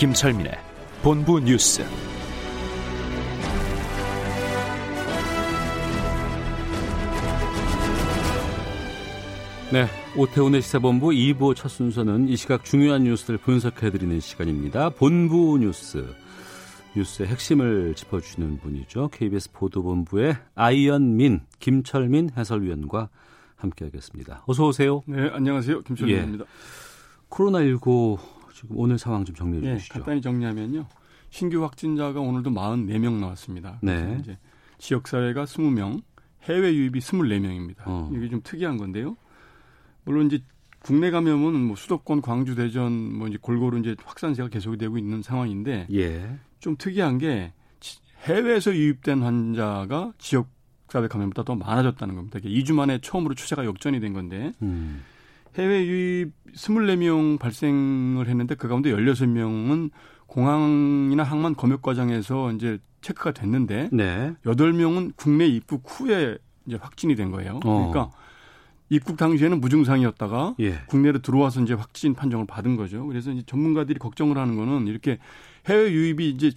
김철민의 본부 뉴스. 네, 오태훈의 시사본부 2부 첫 순서는 이 시각 중요한 뉴스를 분석해드리는 시간입니다. 본부 뉴스. 뉴스의 핵심을 짚어주시는 분이죠. KBS 보도본부의 아이언민, 김철민 해설위원과 함께하겠습니다. 어서 오세요. 네, 안녕하세요. 김철민입니다. 코로나19 지금 오늘 상황 좀 정리해 예, 주시죠. 간단히 정리하면요. 신규 확진자가 오늘도 44명 나왔습니다. 네. 이제 지역 사회가 20명, 해외 유입이 24명입니다. 어. 이게 좀 특이한 건데요. 물론 이제 국내 감염은 뭐 수도권, 광주, 대전 뭐 이제 골고루 이제 확산세가 계속되고 있는 상황인데 예. 좀 특이한 게 지- 해외에서 유입된 환자가 지역 사회 감염보다 더 많아졌다는 겁니다. 이게 2주 만에 처음으로 추세가 역전이 된 건데 음. 해외 유입 24명 발생을 했는데 그 가운데 16명은 공항이나 항만 검역 과정에서 이제 체크가 됐는데 네. 8명은 국내 입국 후에 이제 확진이 된 거예요. 어. 그러니까 입국 당시에는 무증상이었다가 예. 국내로 들어와서 이제 확진 판정을 받은 거죠. 그래서 이제 전문가들이 걱정을 하는 거는 이렇게 해외 유입이 이제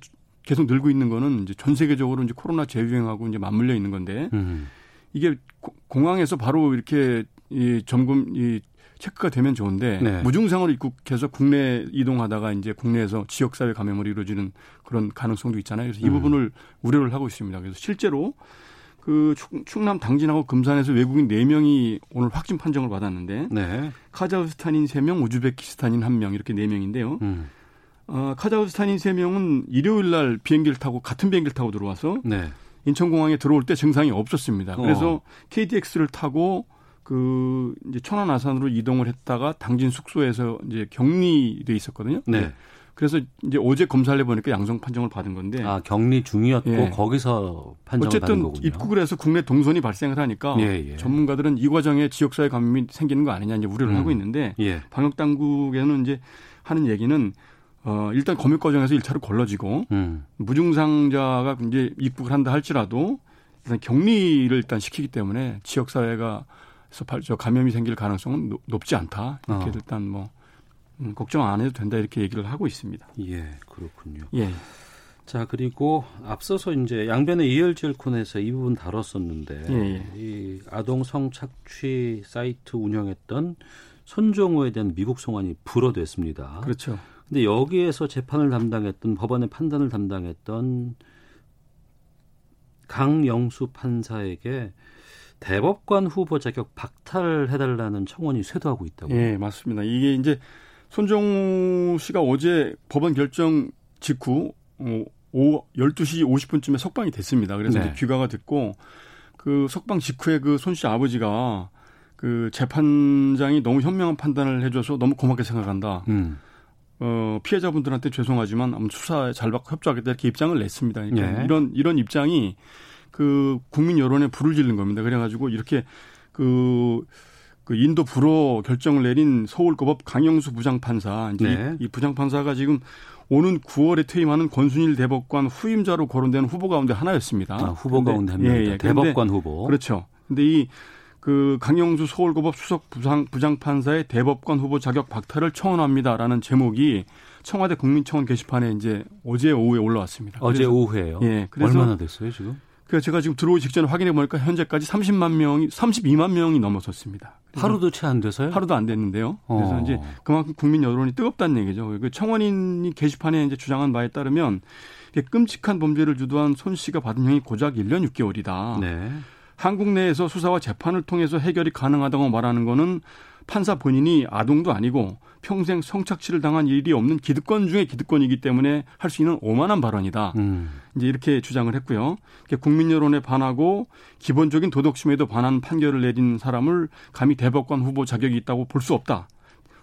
계속 늘고 있는 거는 이제 전 세계적으로 이제 코로나 재유행하고 이제 맞물려 있는 건데 음. 이게 고- 공항에서 바로 이렇게 이 점검 이 체크가 되면 좋은데 네. 무증상으로 입국해서 국내 이동하다가 이제 국내에서 지역사회 감염으로 이루어지는 그런 가능성도 있잖아요. 그래서 이 음. 부분을 우려를 하고 있습니다. 그래서 실제로 그 충- 충남 당진하고 금산에서 외국인 4명이 오늘 확진 판정을 받았는데 네. 카자흐스탄인 3명, 우즈베키스탄인 1명 이렇게 4명인데요. 음. 어, 카자흐스탄인 3명은 일요일 날 비행기를 타고 같은 비행기를 타고 들어와서 네. 인천공항에 들어올 때 증상이 없었습니다. 그래서 어. KTX를 타고 그 이제 천안 아산으로 이동을 했다가 당진 숙소에서 이제 격리돼 있었거든요. 네. 그래서 이제 어제 검사를 해보니까 양성 판정을 받은 건데 아, 격리 중이었고 예. 거기서 판정을 받은 어쨌든 거군요. 입국을 해서 국내 동선이 발생을 하니까 예, 예. 전문가들은 이 과정에 지역사회 감염이 생기는 거 아니냐 이제 우려를 음. 하고 있는데 예. 방역 당국에는 이제 하는 얘기는 어 일단 검역 과정에서 일차로 걸러지고 음. 무증상자가 이제 입국을 한다 할지라도 일단 격리를 일단 시키기 때문에 지역 사회가 서 발- 저 감염이 생길 가능성은 높- 높지 않다. 이렇게 어. 일단 뭐 음, 걱정 안 해도 된다 이렇게 얘기를 하고 있습니다. 예, 그렇군요. 예. 자 그리고 앞서서 이제 양변의 이열지열 콘에서 이 부분 다뤘었는데 예, 이 아동 성착취 사이트 운영했던 손종호에 대한 미국 송환이 불어됐습니다. 그렇죠. 근데 여기에서 재판을 담당했던 법원의 판단을 담당했던 강영수 판사에게 대법관 후보 자격 박탈해달라는 청원이 쇄도하고 있다고. 예, 맞습니다. 이게 이제 손정우 씨가 어제 법원 결정 직후 어, 오후 12시 50분쯤에 석방이 됐습니다. 그래서 네. 이제 귀가가 됐고 그 석방 직후에 그 손 씨 아버지가 그 재판장이 너무 현명한 판단을 해줘서 너무 고맙게 생각한다. 음. 어, 피해자분들한테 죄송하지만 수사에 잘 받고 협조하겠다 이렇게 입장을 냈습니다. 그러니까 네. 이런 이런 입장이 그 국민 여론에 불을 지른 겁니다. 그래가지고 이렇게 그, 그 인도 불허 결정을 내린 서울고법 강영수 부장판사 이제 네. 이, 이 부장판사가 지금 오는 9월에 퇴임하는 권순일 대법관 후임자로 거론되는 후보 가운데 하나였습니다. 아, 후보 가운데 한 명이다. 예, 예. 대법관 후보. 그렇죠. 근데 이 그 강영수 서울고법 수석 부장 부장판사의 대법관 후보 자격 박탈을 청원합니다라는 제목이 청와대 국민청원 게시판에 이제 어제 오후에 올라왔습니다. 어제 오후에요. 예, 그래서 얼마나 됐어요 지금? 그래서 제가 지금 들어오기 직전에 확인해 보니까 현재까지 30만 명이 32만 명이 넘어섰습니다. 하루도 채 안 돼서요? 하루도 안 됐는데요. 그래서 어. 이제 그만큼 국민 여론이 뜨겁다는 얘기죠. 그 청원인이 게시판에 이제 주장한 바에 따르면 끔찍한 범죄를 주도한 손 씨가 받은 형이 고작 1년 6개월이다. 네. 한국 내에서 수사와 재판을 통해서 해결이 가능하다고 말하는 거는 판사 본인이 아동도 아니고 평생 성착취를 당한 일이 없는 기득권 중에 기득권이기 때문에 할 수 있는 오만한 발언이다. 음. 이제 이렇게 주장을 했고요. 국민 여론에 반하고 기본적인 도덕심에도 반한 판결을 내린 사람을 감히 대법관 후보 자격이 있다고 볼 수 없다.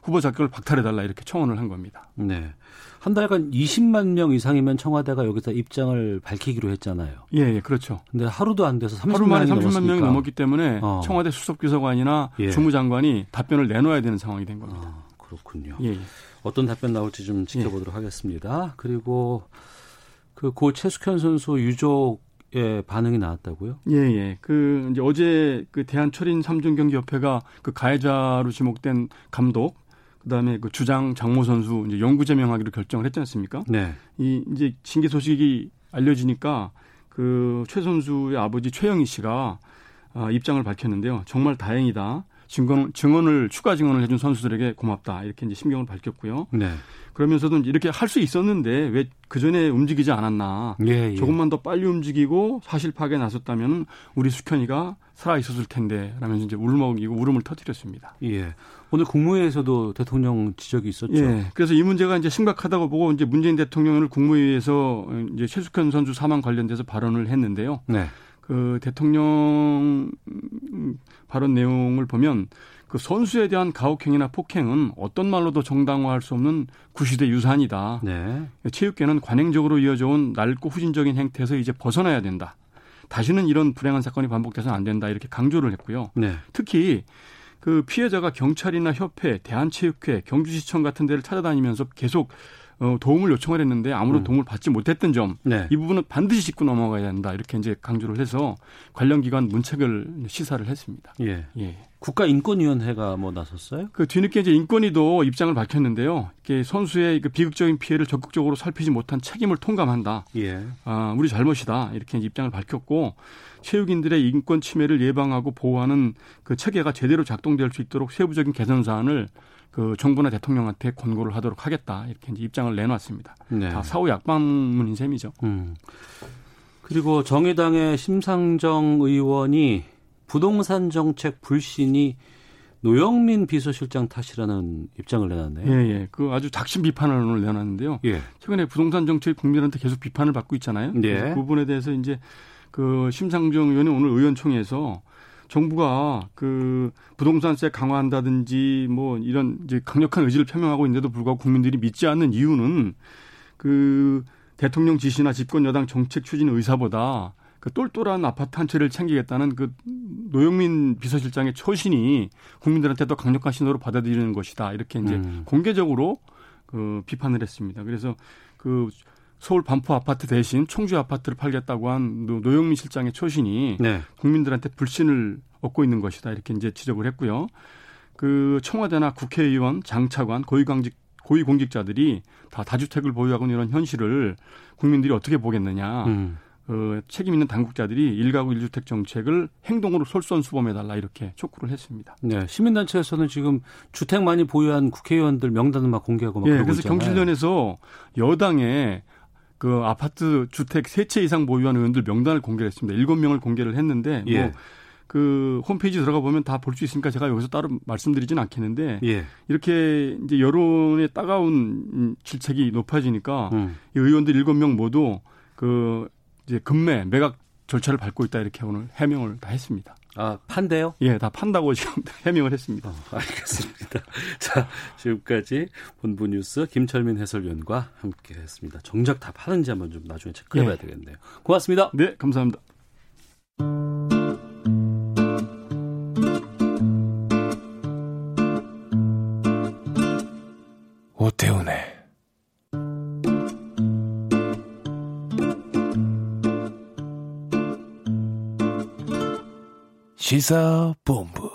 후보 자격을 박탈해달라 이렇게 청원을 한 겁니다. 네. 한 달간 20만 명 이상이면 청와대가 여기서 입장을 밝히기로 했잖아요. 예, 예 그렇죠. 근데 하루도 안 돼서 30만 하루 만에 30만 넘었으니까. 명이 넘었기 때문에 어. 청와대 수석비서관이나 예. 주무장관이 답변을 내놓아야 되는 상황이 된 겁니다. 아, 그렇군요. 예, 예. 어떤 답변 나올지 좀 지켜보도록 하겠습니다. 그리고 그 고 최숙현 선수 유족의 반응이 나왔다고요? 예, 예. 그 이제 어제 그 대한철인 삼중경기협회가 그 가해자로 지목된 감독 그다음에 그 주장 장모 선수 이제 영구 제명하기로 결정을 했지 않습니까? 네. 이 이제 징계 소식이 알려지니까 그 최 선수의 아버지 최영희 씨가 아, 입장을 밝혔는데요. 정말 다행이다. 증언, 증언을 추가 증언을 해준 선수들에게 고맙다 이렇게 이제 심경을 밝혔고요. 네. 그러면서도 이렇게 할 수 있었는데 왜 그 전에 움직이지 않았나? 예, 예. 조금만 더 빨리 움직이고 사실 파악에 나섰다면 우리 숙현이가 살아 있었을 텐데 라면서 이제 울먹이고 울음을 터뜨렸습니다. 예. 오늘 국무회에서도 대통령 지적이 있었죠. 예. 그래서 이 문제가 이제 심각하다고 보고 이제 문재인 대통령을 국무회의에서 이제 최숙현 선수 사망 관련돼서 발언을 했는데요. 네. 그 대통령 발언 내용을 보면 그 선수에 대한 가혹행위나 폭행은 어떤 말로도 정당화할 수 없는 구시대 유산이다. 네. 체육계는 관행적으로 이어져온 낡고 후진적인 행태에서 이제 벗어나야 된다. 다시는 이런 불행한 사건이 반복돼서는 안 된다. 이렇게 강조를 했고요. 네. 특히 그 피해자가 경찰이나 협회, 대한체육회, 경주시청 같은 데를 찾아다니면서 계속 어, 도움을 요청을 했는데 아무런 음. 도움을 받지 못했던 점, 네. 이 부분은 반드시 짚고 넘어가야 된다. 이렇게 이제 강조를 해서 관련 기관 문책을 시사를 했습니다. 예. 예. 국가인권위원회가 뭐 나섰어요? 그 뒤늦게 이제 인권위도 입장을 밝혔는데요. 이게 선수의 그 비극적인 피해를 적극적으로 살피지 못한 책임을 통감한다. 예. 아, 우리 잘못이다. 이렇게 입장을 밝혔고 체육인들의 인권 침해를 예방하고 보호하는 그 체계가 제대로 작동될 수 있도록 세부적인 개선 사안을 그 정부나 대통령한테 권고를 하도록 하겠다. 이렇게 이제 입장을 내놨습니다. 네. 다 사후 약방문인 셈이죠. 음. 그리고 정의당의 심상정 의원이 부동산 정책 불신이 노영민 비서실장 탓이라는 입장을 내놨네요. 예, 예. 그 아주 작심 비판을 오늘 내놨는데요. 예. 최근에 부동산 정책이 국민한테 계속 비판을 받고 있잖아요. 네. 그래서 그 부분에 대해서 이제 그 심상정 의원이 오늘 의원총회에서 정부가 그 부동산세 강화한다든지 뭐 이런 이제 강력한 의지를 표명하고 있는데도 불구하고 국민들이 믿지 않는 이유는 그 대통령 지시나 집권 여당 정책 추진 의사보다 그 똘똘한 아파트 한 채를 챙기겠다는 그 노영민 비서실장의 처신이 국민들한테 더 강력한 신호로 받아들이는 것이다. 이렇게 이제 음. 공개적으로 그 비판을 했습니다. 그래서 그 서울 반포 아파트 대신 청주 아파트를 팔겠다고 한 노- 노영민 실장의 처신이 네. 국민들한테 불신을 얻고 있는 것이다. 이렇게 이제 지적을 했고요. 그 청와대나 국회의원, 장차관, 고위공직 고위공직자들이 다 다주택을 보유하고 있는 이런 현실을 국민들이 어떻게 보겠느냐. 음. 그 책임 있는 당국자들이 일가구 일주택 정책을 행동으로 솔선수범해달라 이렇게 촉구를 했습니다. 네. 시민단체에서는 지금 주택 많이 보유한 국회의원들 명단을 막 공개하고 막 예, 그러고 그래서 있잖아요. 경실련에서 여당에 그 아파트 주택 세 채 이상 보유한 의원들 명단을 공개했습니다. 일곱 명을 공개를 했는데 예. 뭐 그 홈페이지 들어가 보면 다 볼 수 있으니까 제가 여기서 따로 말씀드리지는 않겠는데 예. 이렇게 이제 여론의 따가운 음, 질책이 높아지니까 음. 이 의원들 일곱 명 모두 그 이제 금매 매각 절차를 밟고 있다 이렇게 오늘 해명을 다 했습니다. 아, 판대요? 예, 다 판다고 지금 해명을 했습니다. 어, 알겠습니다. 자, 지금까지 본부 뉴스 김철민 해설위원과 함께 했습니다. 정작 다 파는지 한번 좀 나중에 체크해 봐야 예. 되겠네요. 고맙습니다. 네, 감사합니다. 오태훈의 시사본부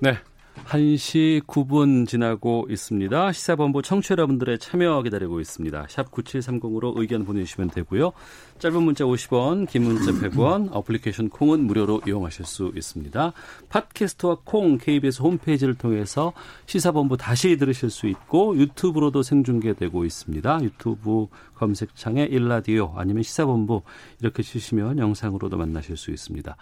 네. 1시 9분 지나고 있습니다. 시사본부 청취자 여러분들의 참여 기다리고 있습니다. 샵 9730으로 의견 보내주시면 되고요. 짧은 문자 50원, 긴 문자 100원, 어플리케이션 콩은 무료로 이용하실 수 있습니다. 팟캐스트와 콩 KBS 홈페이지를 통해서 시사본부 다시 들으실 수 있고 유튜브로도 생중계되고 있습니다. 유튜브 검색창에 일라디오 아니면 시사본부 이렇게 치시면 영상으로도 만나실 수 있습니다.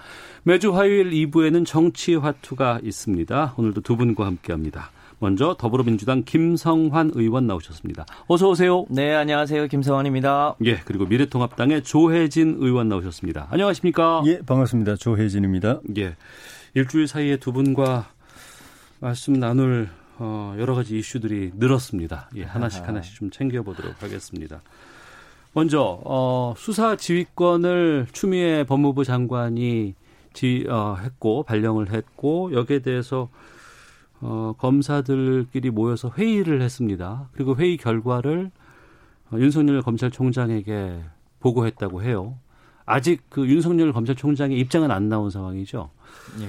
매주 화요일 2부에는 정치 화투가 있습니다. 오늘도 두 분과 함께합니다. 먼저 더불어민주당 김성환 의원 나오셨습니다. 어서 오세요. 네, 안녕하세요. 김성환입니다. 예, 그리고 미래통합당의 조혜진 의원 나오셨습니다. 안녕하십니까? 예, 반갑습니다. 조혜진입니다. 예. 일주일 사이에 두 분과 말씀 나눌 어, 여러 가지 이슈들이 늘었습니다. 예, 하나씩 하나씩 좀 챙겨보도록 하겠습니다. 먼저 어, 수사 지휘권을 추미애 법무부 장관이 지, 어, 했고 발령을 했고 여기에 대해서 어, 검사들끼리 모여서 회의를 했습니다. 그리고 회의 결과를 어, 윤석열 검찰총장에게 보고했다고 해요. 아직 그 윤석열 검찰총장의 입장은 안 나온 상황이죠. 예.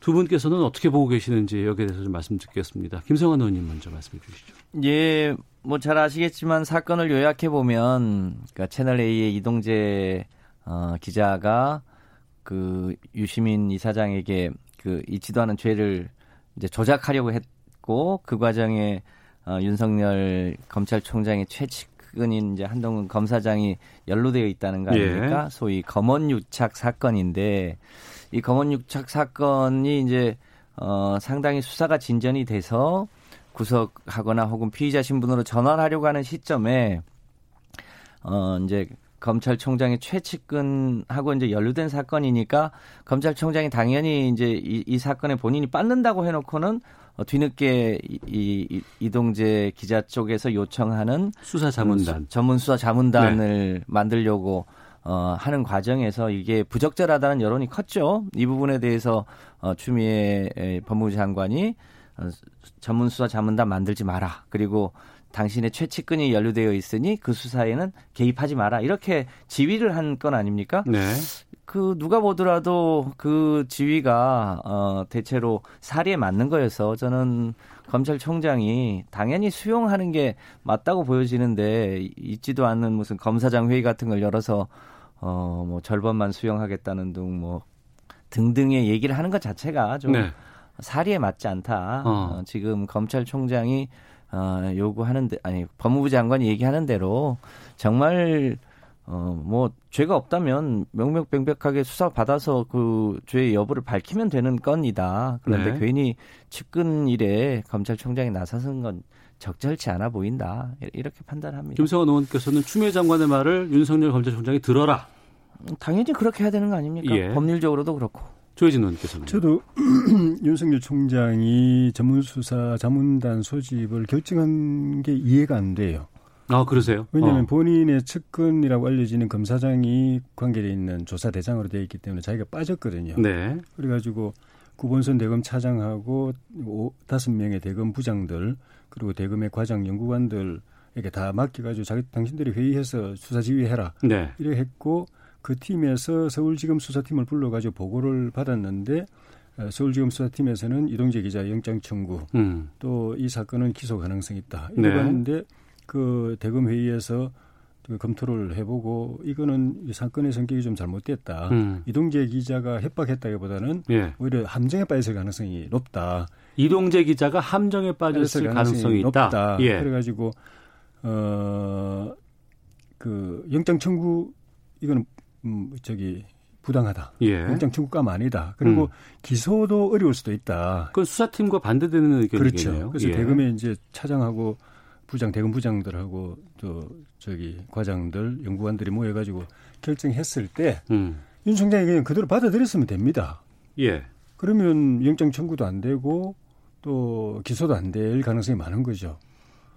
두 분께서는 어떻게 보고 계시는지 여기에 대해서 좀 말씀 듣겠습니다. 김성환 의원님 먼저 말씀해 주시죠. 예, 뭐 잘 아시겠지만 사건을 요약해 보면 그러니까 채널 A의 이동재 어, 기자가 그 유시민 이사장에게 그 있지도 않은 죄를 이제 조작하려고 했고 그 과정에 어, 윤석열 검찰총장의 최측근인 이제 한동훈 검사장이 연루되어 있다는 거 아닙니까? 예. 소위 검언 유착 사건인데 이 검언 유착 사건이 이제 어, 상당히 수사가 진전이 돼서 구속하거나 혹은 피의자 신분으로 전환하려고 하는 시점에 어 이제 검찰총장의 최측근하고 이제 연루된 사건이니까 검찰총장이 당연히 이제 이, 이 사건에 본인이 빠는다고 해놓고는 어, 뒤늦게 이, 이 이동재 기자 쪽에서 요청하는 수사 자문단. 전문 수사 자문단을 만들려고 어, 하는 과정에서 이게 부적절하다는 여론이 컸죠. 이 부분에 대해서 어, 추미애 에, 법무부 장관이 어, 전문 수사 자문단 만들지 마라. 그리고 당신의 최측근이 연루되어 있으니 그 수사에는 개입하지 마라. 이렇게 지휘를 한 건 아닙니까? 네. 그 누가 보더라도 그 지위가 어 대체로 사리에 맞는 거여서 저는 검찰총장이 당연히 수용하는 게 맞다고 보여지는데 있지도 않는 무슨 검사장 회의 같은 걸 열어서 어뭐 절반만 수용하겠다는 등 뭐 등등의 얘기를 하는 것 자체가 좀 네. 사리에 맞지 않다. 어. 어, 지금 검찰총장이 어, 요구하는 데 아니 법무부 장관이 얘기하는 대로 정말 어, 뭐, 죄가 없다면 명명백백하게 수사 받아서 그 죄의 여부를 밝히면 되는 건이다. 그런데 네. 괜히 측근 일에 검찰총장이 나서는 건 적절치 않아 보인다. 이렇게 판단합니다. 김성환 의원께서는 추미애 장관의 말을 윤석열 검찰총장이 들어라. 당연히 그렇게 해야 되는 거 아닙니까? 예. 법률적으로도 그렇고. 조혜진 의원께서는. 저도 윤석열 총장이 전문수사 자문단 소집을 결정한 게 이해가 안 돼요. 아, 그러세요? 왜냐하면 어. 본인의 측근이라고 알려지는 검사장이 관계돼 있는 조사 대장으로 되어 있기 때문에 자기가 빠졌거든요. 네. 그래가지고 구본선 대검 차장하고 오- 다섯 명의 대검 부장들 그리고 대검의 과장 연구관들에게 다 맡겨가지고 자기 당신들이 회의해서 수사 지휘해라 네. 이렇게 했고 그 팀에서 서울지검 수사팀을 불러가지고 보고를 받았는데 어, 서울지검 수사팀에서는 이동재 기자 영장 청구 음. 또이 사건은 기소 가능성이 있다 네. 이러고 하는데 그 대검 회의에서 그 검토를 해보고 이거는 이 사건의 성격이 좀 잘못됐다. 음. 이동재 기자가 협박했다기보다는 예. 오히려 함정에 빠졌을 가능성이 높다. 이동재 기자가 함정에 빠졌을 가능성이 있다. 높다. 예. 그래가지고 어 그 영장 청구 이거는 음 저기 부당하다. 예. 영장 청구감 아니다. 그리고 음. 기소도 어려울 수도 있다. 그건 수사팀과 반대되는 의견이겠네요. 그렇죠. 그래서 예. 대검의 이제 차장하고 부장 대검 부장들하고 또 저기 과장들 연구관들이 모여가지고 결정했을 때 음. 윤 총장이 그냥 그대로 받아들였으면 됩니다. 예. 그러면 영장 청구도 안 되고 또 기소도 안 될 가능성이 많은 거죠.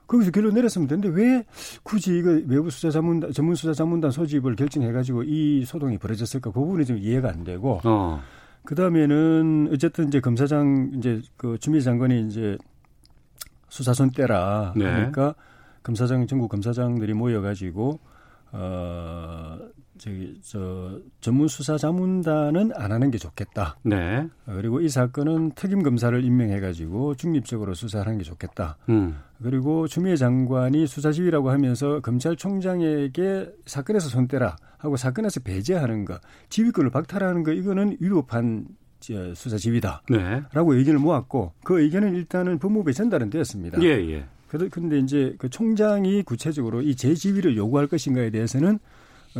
거기서 결론 내렸으면 되는데 왜 굳이 이거 외부 수사 자문단 전문 수사 자문단 소집을 결정해 가지고 이 소동이 벌어졌을까? 그 부분이 좀 이해가 안 되고 어. 그 다음에는 어쨌든 이제 검사장 이제 그 주미 장관이 이제 수사손 떼라 네. 그러니까 검사장 전국 검사장들이 모여 가지고 어 저기 저 전문 수사 자문단은 안 하는 게 좋겠다. 네. 어, 그리고 이 사건은 특임 검사를 임명해 가지고 중립적으로 수사하는 게 좋겠다. 음. 그리고 추미애 장관이 수사 지휘라고 하면서 검찰총장에게 사건에서 손대라 하고 사건에서 배제하는 거, 지휘권을 박탈하는 거 이거는 위법한 저, 수사 지휘다. 네. 라고 의견을 모았고 그 의견은 일단은 법무부에 전달은 되었습니다. 예, 예. 그런데 이제 그 총장이 구체적으로 이 재지휘를 요구할 것인가에 대해서는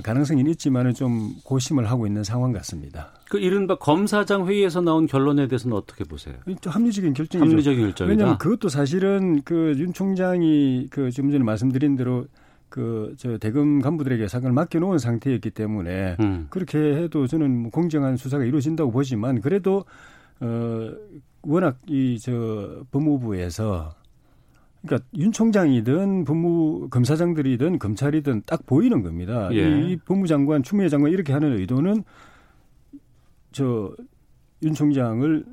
가능성이 있지만은 좀 고심을 하고 있는 상황 같습니다. 그 이른바 검사장 회의에서 나온 결론에 대해서는 어떻게 보세요? 합리적인 결정이죠. 합리적인 결정이다. 왜냐하면 그것도 사실은 그 윤 총장이 그좀 전에 말씀드린 대로 그 저 대검 간부들에게 사건을 맡겨놓은 상태였기 때문에 음. 그렇게 해도 저는 뭐 공정한 수사가 이루어진다고 보지만 그래도 어 워낙 이 저 법무부에서 그러니까 윤 총장이든 법무 검사장들이든 검찰이든 딱 보이는 겁니다. 예. 이 법무장관 추미애 장관 이렇게 하는 의도는 저 윤 총장을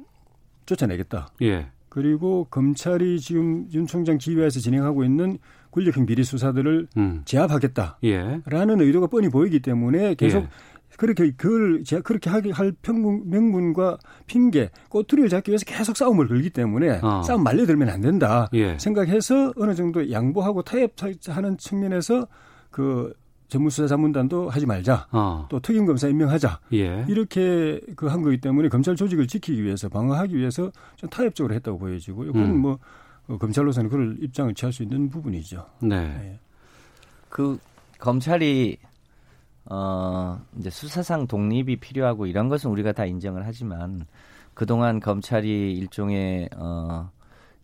쫓아내겠다. 예. 그리고 검찰이 지금 윤 총장 지휘하에서 진행하고 있는 권력형 비리 수사들을 음. 제압하겠다라는 예. 의도가 뻔히 보이기 때문에 계속 예. 그렇게 그걸 제 그렇게 하게 할 평문, 명분과 핑계 꼬투리를 잡기 위해서 계속 싸움을 걸기 때문에 어. 싸움 말려들면 안 된다 예. 생각해서 어느 정도 양보하고 타협하는 측면에서 그 전무수사 자문단도 하지 말자 어. 또 특임 검사 임명하자 예. 이렇게 그 한 거기 때문에 검찰 조직을 지키기 위해서 방어하기 위해서 좀 타협적으로 했다고 보여지고요. 그건 음. 뭐 어, 검찰로서는 그럴 입장을 취할 수 있는 부분이죠. 네. 그 검찰이 어 이제 수사상 독립이 필요하고 이런 것은 우리가 다 인정을 하지만 그동안 검찰이 일종의 어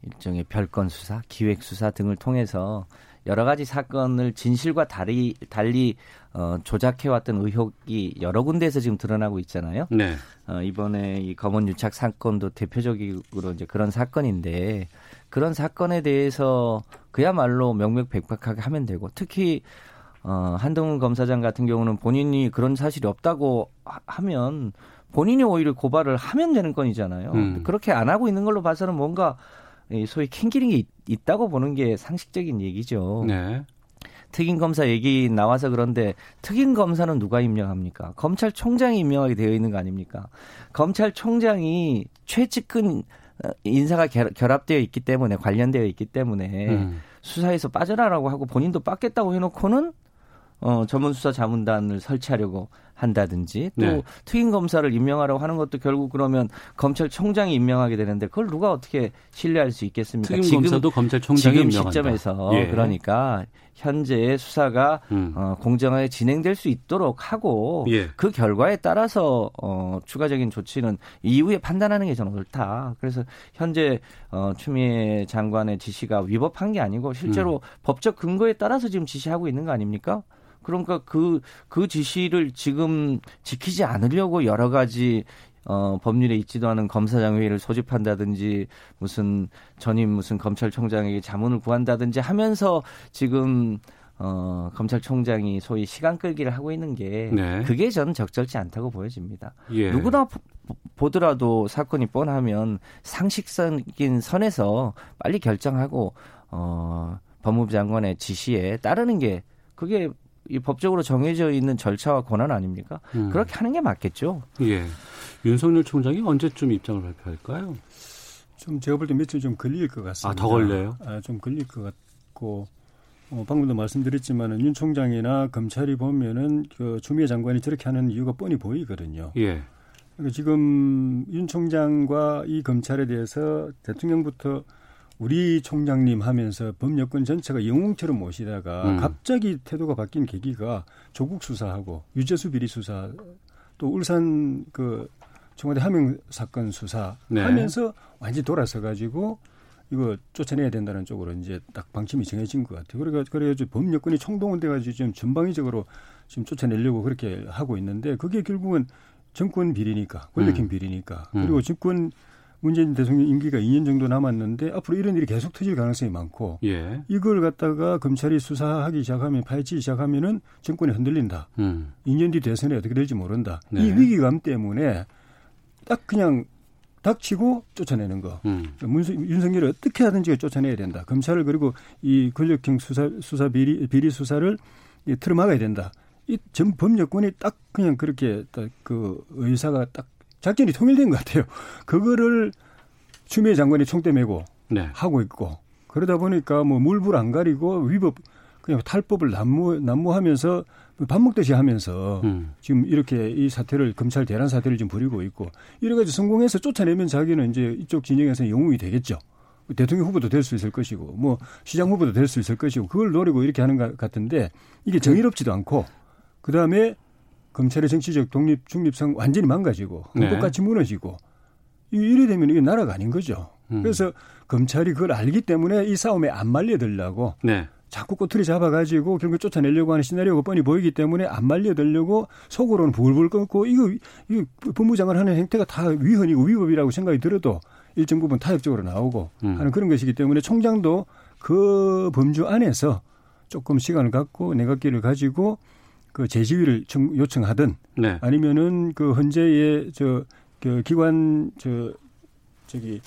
일종의 별건 수사, 기획 수사 등을 통해서 여러 가지 사건을 진실과 달리 달리 어 조작해 왔던 의혹이 여러 군데에서 지금 드러나고 있잖아요. 네. 어, 이번에 이 검언 유착 사건도 대표적으로 이제 그런 사건인데 그런 사건에 대해서 그야말로 명명백백하게 하면 되고 특히 어, 한동훈 검사장 같은 경우는 본인이 그런 사실이 없다고 하- 하면 본인이 오히려 고발을 하면 되는 건이잖아요. 음. 그렇게 안 하고 있는 걸로 봐서는 뭔가 이 소위 캥기링이 있- 있다고 보는 게 상식적인 얘기죠. 네. 특임 검사 얘기 나와서 그런데 특임 검사는 누가 임명합니까? 검찰총장이 임명하게 되어 있는 거 아닙니까? 검찰총장이 최측근 어, 인사가 결- 결합되어 있기 때문에 관련되어 있기 때문에 음. 수사에서 빠져나라고 하고 본인도 빠겠다고 해놓고는 어, 전문수사 자문단을 설치하려고 한다든지 또 네. 특임 검사를 임명하라고 하는 것도 결국 그러면 검찰총장이 임명하게 되는데 그걸 누가 어떻게 신뢰할 수 있겠습니까? 특임 검사도 검찰총장이 지금 임명한다. 시점에서 예. 그러니까 현재의 수사가 음. 어, 공정하게 진행될 수 있도록 하고 예. 그 결과에 따라서 어, 추가적인 조치는 이후에 판단하는 게 저는 옳다. 그래서 현재 어, 추미애 장관의 지시가 위법한 게 아니고 실제로 음. 법적 근거에 따라서 지금 지시하고 있는 거 아닙니까? 그러니까 그, 그 지시를 지금 지키지 않으려고 여러 가지 어, 법률에 있지도 않은 검사장 회의를 소집한다든지 무슨 전임 무슨 검찰총장에게 자문을 구한다든지 하면서 지금 어, 검찰총장이 소위 시간 끌기를 하고 있는 게 네. 그게 저는 적절치 않다고 보여집니다. 예. 누구나 보- 보더라도 사건이 뻔하면 상식적인 선에서 빨리 결정하고 어, 법무부 장관의 지시에 따르는 게 그게 이 법적으로 정해져 있는 절차와 권한 아닙니까? 음. 그렇게 하는 게 맞겠죠. 예. 윤석열 총장이 언제쯤 입장을 발표할까요? 좀 제가 볼 때 며칠 좀 걸릴 것 같습니다. 아, 더 걸려요? 아, 좀 걸릴 것 같고 어, 방금도 말씀드렸지만은 윤 총장이나 검찰이 보면은 그 추미애 장관이 저렇게 하는 이유가 뻔히 보이거든요. 예. 그러니까 지금 윤 총장과 이 검찰에 대해서 대통령부터 우리 총장님 하면서 법여권 전체가 영웅처럼 모시다가 음. 갑자기 태도가 바뀐 계기가 조국 수사하고 유재수 비리 수사 또 울산 그 청와대 하명 사건 수사 네. 하면서 완전히 돌아서 가지고 이거 쫓아내야 된다는 쪽으로 이제 딱 방침이 정해진 것 같아요. 그래가 그래가지고 법여권이 총동원돼 가지고 지금 전방위적으로 지금 쫓아내려고 그렇게 하고 있는데 그게 결국은 정권 비리니까 권력형 음. 비리니까 음. 그리고 집권 문재인 대통령 임기가 2년 정도 남았는데 앞으로 이런 일이 계속 터질 가능성이 많고 예. 이걸 갖다가 검찰이 수사하기 시작하면 파헤치기 시작하면은 정권이 흔들린다. 음. 2년 뒤 대선에 어떻게 될지 모른다. 네. 이 위기감 때문에 딱 그냥 닥치고 쫓아내는 거. 음. 문수, 윤석열을 어떻게 하든지 쫓아내야 된다. 검찰을 그리고 이 권력형 수사 수사 비리 비리 수사를 이 틀어 막아야 된다. 이 전 법여권이 딱 그냥 그렇게 딱 그 의사가 딱 작전이 통일된 것 같아요. 그거를 추미애 장관이 총대 메고 네. 하고 있고 그러다 보니까 뭐 물불 안 가리고 위법 그냥 탈법을 난무 난무하면서 밥 먹듯이 하면서 음. 지금 이렇게 이 사태를 검찰 대란 사태를 지금 부리고 있고 이래가지고 성공해서 쫓아내면 자기는 이제 이쪽 진영에서 영웅이 되겠죠. 대통령 후보도 될 수 있을 것이고 뭐 시장 후보도 될 수 있을 것이고 그걸 노리고 이렇게 하는 것 같은데 이게 정의롭지도 않고 그 다음에 검찰의 정치적 독립 중립성 완전히 망가지고 네. 헌법같이 무너지고 이- 이래 되면 이게 나라가 아닌 거죠. 음. 그래서 검찰이 그걸 알기 때문에 이 싸움에 안 말려들라고 네. 자꾸 꼬투리 잡아가지고 결국 쫓아내려고 하는 시나리오가 뻔히 보이기 때문에 안 말려들려고 속으로는 불불 끓고 이거, 이거 법무장관 하는 행태가 다 위헌이고 위법이라고 생각이 들어도 일정 부분 타협적으로 나오고 음. 하는 그런 것이기 때문에 총장도 그 범주 안에서 조금 시간을 갖고 내각기를 가지고 그 재지위를 청- 요청하든 네. 아니면은 그 현재의 저 그 기관 저 저기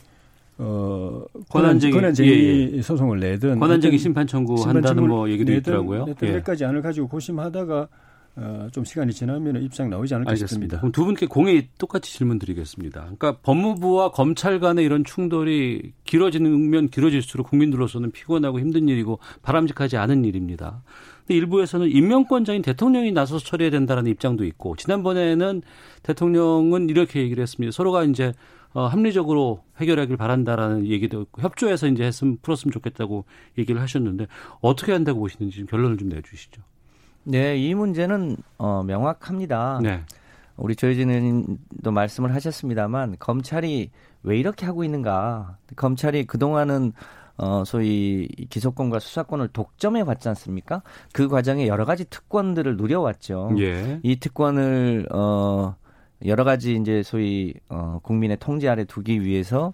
어 권한쟁의- 권한쟁의 예, 소송을 내든 권한쟁의 심판 청구 심판 한다는 청구를 뭐 얘기도 내든 있더라고요. 어떤 예. 안을 가지고 고심하다가 어, 좀 시간이 지나면 입장 나오지 않을까 알겠습니다. 싶습니다. 그럼 두 분께 공의 똑같이 질문 드리겠습니다. 그러니까 법무부와 검찰 간의 이런 충돌이 길어지면 길어질수록 국민들로서는 피곤하고 힘든 일이고 바람직하지 않은 일입니다. 근데 일부에서는 임명권자인 대통령이 나서서 처리해야 된다는 입장도 있고 지난번에는 대통령은 이렇게 얘기를 했습니다. 서로가 이제 어, 합리적으로 해결하길 바란다라는 얘기도 있고 협조해서 이제 했으면 풀었으면 좋겠다고 얘기를 하셨는데 어떻게 한다고 보시는지 좀 결론을 좀 내주시죠. 네, 이 문제는 어, 명확합니다. 네. 우리 조혜진 의원님도 말씀을 하셨습니다만 검찰이 왜 이렇게 하고 있는가? 검찰이 그 동안은 어 소위 기소권과 수사권을 독점해 왔지 않습니까? 그 과정에 여러 가지 특권들을 누려왔죠. 예. 이 특권을 어 여러 가지 이제 소위 어 국민의 통제 아래 두기 위해서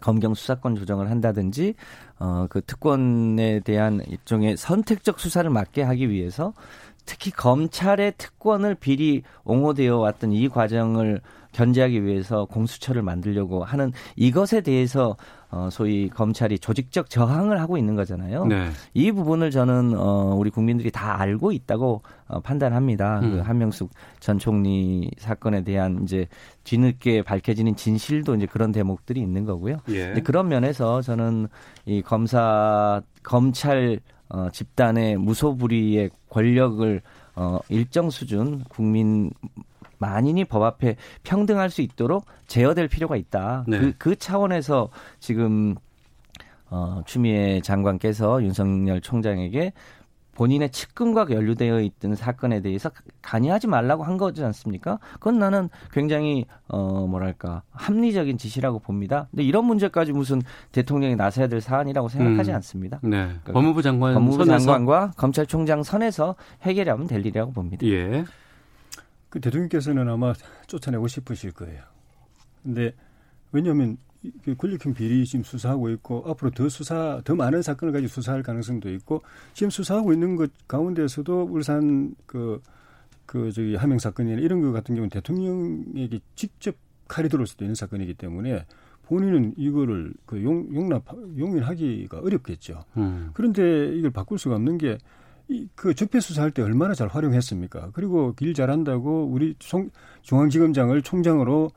검경 수사권 조정을 한다든지 어 그 특권에 대한 일종의 선택적 수사를 막게 하기 위해서 특히 검찰의 특권을 비리 옹호되어 왔던 이 과정을 견제하기 위해서 공수처를 만들려고 하는 이것에 대해서 어 소위 검찰이 조직적 저항을 하고 있는 거잖아요. 네. 이 부분을 저는 어 우리 국민들이 다 알고 있다고 어 판단합니다. 음. 그 한명숙 전 총리 사건에 대한 이제 뒤늦게 밝혀지는 진실도 이제 그런 대목들이 있는 거고요. 예. 그런 면에서 저는 이 검사 검찰 어 집단의 무소불위의 권력을 어 일정 수준 국민 만인이 법 앞에 평등할 수 있도록 제어될 필요가 있다. 네. 그, 그 차원에서 지금 어, 추미애 장관께서 윤석열 총장에게 본인의 측근과 연루되어 있던 사건에 대해서 간이하지 말라고 한 거지 않습니까? 그건 나는 굉장히 어 뭐랄까 합리적인 지시라고 봅니다. 근데 이런 문제까지 무슨 대통령이 나서야 될 사안이라고 생각하지 음. 않습니다. 네. 법무부 장관 법무부 선에서 장관과 검찰총장 선에서 해결하면 될 일이라고 봅니다. 예. 그 대통령께서는 아마 쫓아내고 싶으실 거예요. 근데 왜냐하면 이- 그 권력형 비리 지금 수사하고 있고 앞으로 더 수사 더 많은 사건을 가지고 수사할 가능성도 있고 지금 수사하고 있는 것 가운데서도 울산 그그 저기 하명 사건이나 이런 것 같은 경우는 대통령에게 직접 칼이 들어올 수도 있는 사건이기 때문에 본인은 이거를 그 용, 용납 용인하기가 어렵겠죠. 음. 그런데 이걸 바꿀 수가 없는 게, 이, 그 적폐 수사할 때 얼마나 잘 활용했습니까? 그리고 일 잘한다고 우리 총, 중앙지검장을 총장으로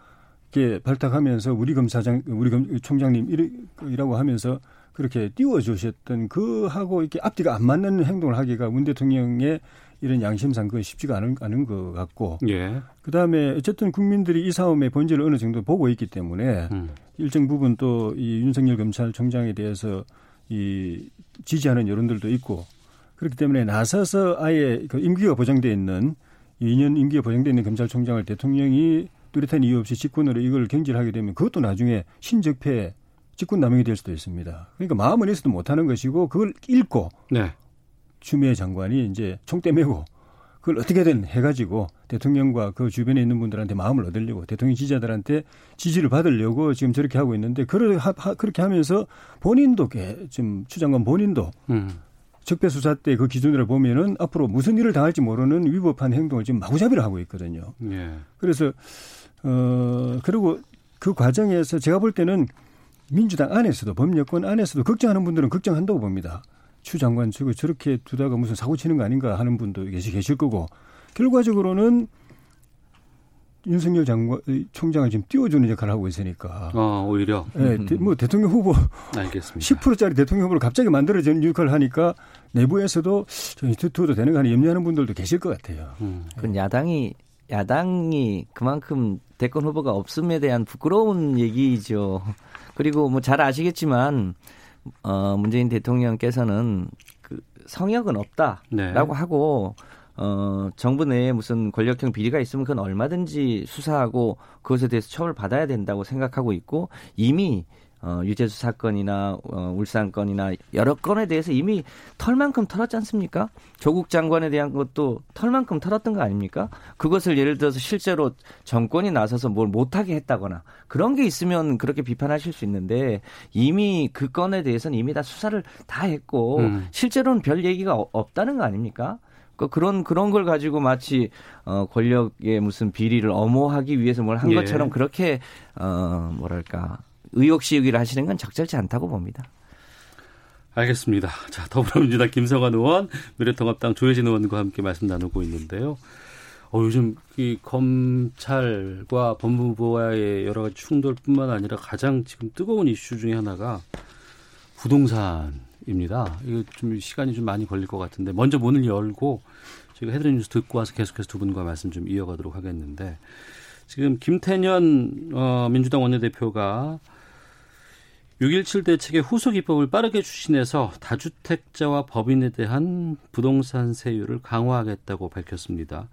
이렇게 발탁하면서 우리 검사장, 우리 검, 총장님 이라- 이라고 하면서 그렇게 띄워주셨던 그하고 이렇게 앞뒤가 안 맞는 행동을 하기가 문 대통령의 이런 양심상 그건 쉽지가 않은, 않은 것 같고, 예. 그 다음에 어쨌든 국민들이 이 싸움의 본질을 어느 정도 보고 있기 때문에 음. 일정 부분 또 이 윤석열 검찰총장에 대해서 이 지지하는 여론들도 있고 그렇기 때문에 나서서 아예 그 임기가 보장돼 있는 2년 임기가 보장돼 있는 검찰총장을 대통령이 뚜렷한 이유 없이 직권으로 이걸 경질하게 되면 그것도 나중에 신적폐 직권 남용이 될 수도 있습니다. 그러니까 마음은 있어도 못하는 것이고 그걸 읽고 네. 추미애 장관이 이제 총대 메고 그걸 어떻게든 해가지고 대통령과 그 주변에 있는 분들한테 마음을 얻으려고 대통령 지지자들한테 지지를 받으려고 지금 저렇게 하고 있는데 그를 하, 하- 그렇게 하면서 본인도 개- 지금 추 장관 본인도 음. 적폐 수사 때 그 기준으로 보면은 앞으로 무슨 일을 당할지 모르는 위법한 행동을 지금 마구잡이를 하고 있거든요. 예. 그래서 어 그리고 그 과정에서 제가 볼 때는 민주당 안에서도 범여권 안에서도 걱정하는 분들은 걱정한다고 봅니다. 추 장관 저거 저렇게 두다가 무슨 사고 치는 거 아닌가 하는 분도 계시 계실 거고 결과적으로는 윤석열 장관 총장을 지금 띄워주는 역할을 하고 있으니까. 어, 오히려. 예, 대- 뭐 대통령 후보 알겠습니다. 10%짜리 대통령 후보를 갑자기 만들어지는 역할을 하니까 내부에서도 저 투투도 되는 거 아니 염려하는 분들도 계실 것 같아요. 음. 그건 야당이 야당이 그만큼 대권 후보가 없음에 대한 부끄러운 얘기죠. 그리고 뭐 잘 아시겠지만 어 문재인 대통령께서는 그 성역은 없다라고 네. 하고 어, 정부 내에 무슨 권력형 비리가 있으면 그건 얼마든지 수사하고 그것에 대해서 처벌 받아야 된다고 생각하고 있고 이미 어, 유재수 사건이나 어, 울산 건이나 여러 건에 대해서 이미 털만큼 털었지 않습니까? 조국 장관에 대한 것도 털만큼 털었던 거 아닙니까? 그것을 예를 들어서 실제로 정권이 나서서 뭘 못하게 했다거나 그런 게 있으면 그렇게 비판하실 수 있는데 이미 그 건에 대해서는 이미 다 수사를 다 했고 음. 실제로는 별 얘기가 어- 없다는 거 아닙니까? 그 그런 그런 걸 가지고 마치 어 권력의 무슨 비리를 엄호하기 위해서 뭘한 예. 것처럼 그렇게 어 뭐랄까 의혹시위를 하시는 건 적절치 않다고 봅니다. 알겠습니다. 자, 더불어민주당 김성환 의원, 미래통합당 조혜진 의원과 함께 말씀 나누고 있는데요. 어, 요즘 이 검찰과 법무부와의 여러 가지 충돌뿐만 아니라 가장 지금 뜨거운 이슈 중에 하나가 부동산 입니다. 이거 좀 시간이 좀 많이 걸릴 것 같은데 먼저 문을 열고 저희가 헤드라인 뉴스 듣고 와서 계속해서 두 분과 말씀 좀 이어가도록 하겠는데 지금 김태년 어, 민주당 원내대표가 6.17 대책의 후속 입법을 빠르게 추진해서 다주택자와 법인에 대한 부동산 세율을 강화하겠다고 밝혔습니다.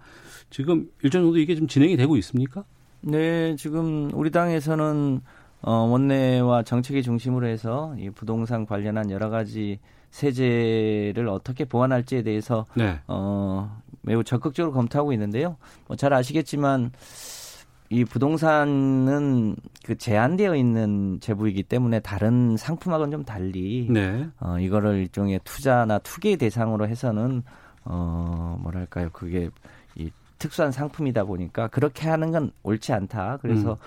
지금 일정 정도 이게 좀 진행이 되고 있습니까? 네, 지금 우리 당에서는 어, 원내와 정책의 중심으로 해서 이 부동산 관련한 여러 가지 세제를 어떻게 보완할지에 대해서 네. 어, 매우 적극적으로 검토하고 있는데요. 뭐 잘 아시겠지만 이 부동산은 그 제한되어 있는 재부이기 때문에 다른 상품하고는 좀 달리 네. 어, 이거를 일종의 투자나 투기 대상으로 해서는 어, 뭐랄까요. 그게 이 특수한 상품이다 보니까 그렇게 하는 건 옳지 않다. 그래서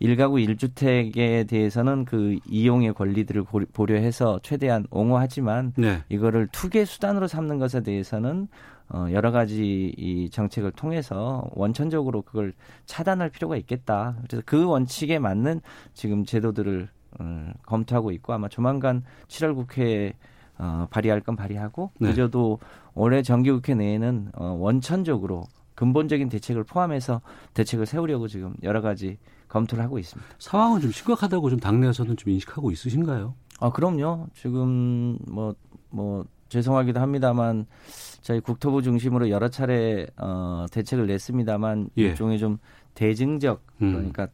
일가구 일주택에 대해서는 그 이용의 권리들을 고- 고려해서 최대한 옹호하지만 네. 이거를 투기 수단으로 삼는 것에 대해서는 어, 여러 가지 이 정책을 통해서 원천적으로 그걸 차단할 필요가 있겠다. 그래서 그 원칙에 맞는 지금 제도들을 음, 검토하고 있고 아마 조만간 7월 국회에 어, 발의할 건 발의하고 네. 그저도 올해 정기국회 내에는 어, 원천적으로 근본적인 대책을 포함해서 대책을 세우려고 지금 여러 가지 검토를 하고 있습니다. 상황은 좀 심각하다고 좀 당내에서는 좀 인식하고 있으신가요? 아, 그럼요. 지금 뭐, 뭐, 죄송하기도 합니다만 저희 국토부 중심으로 여러 차례 어, 대책을 냈습니다만 예. 일종의 좀 대증적 음. 그러니까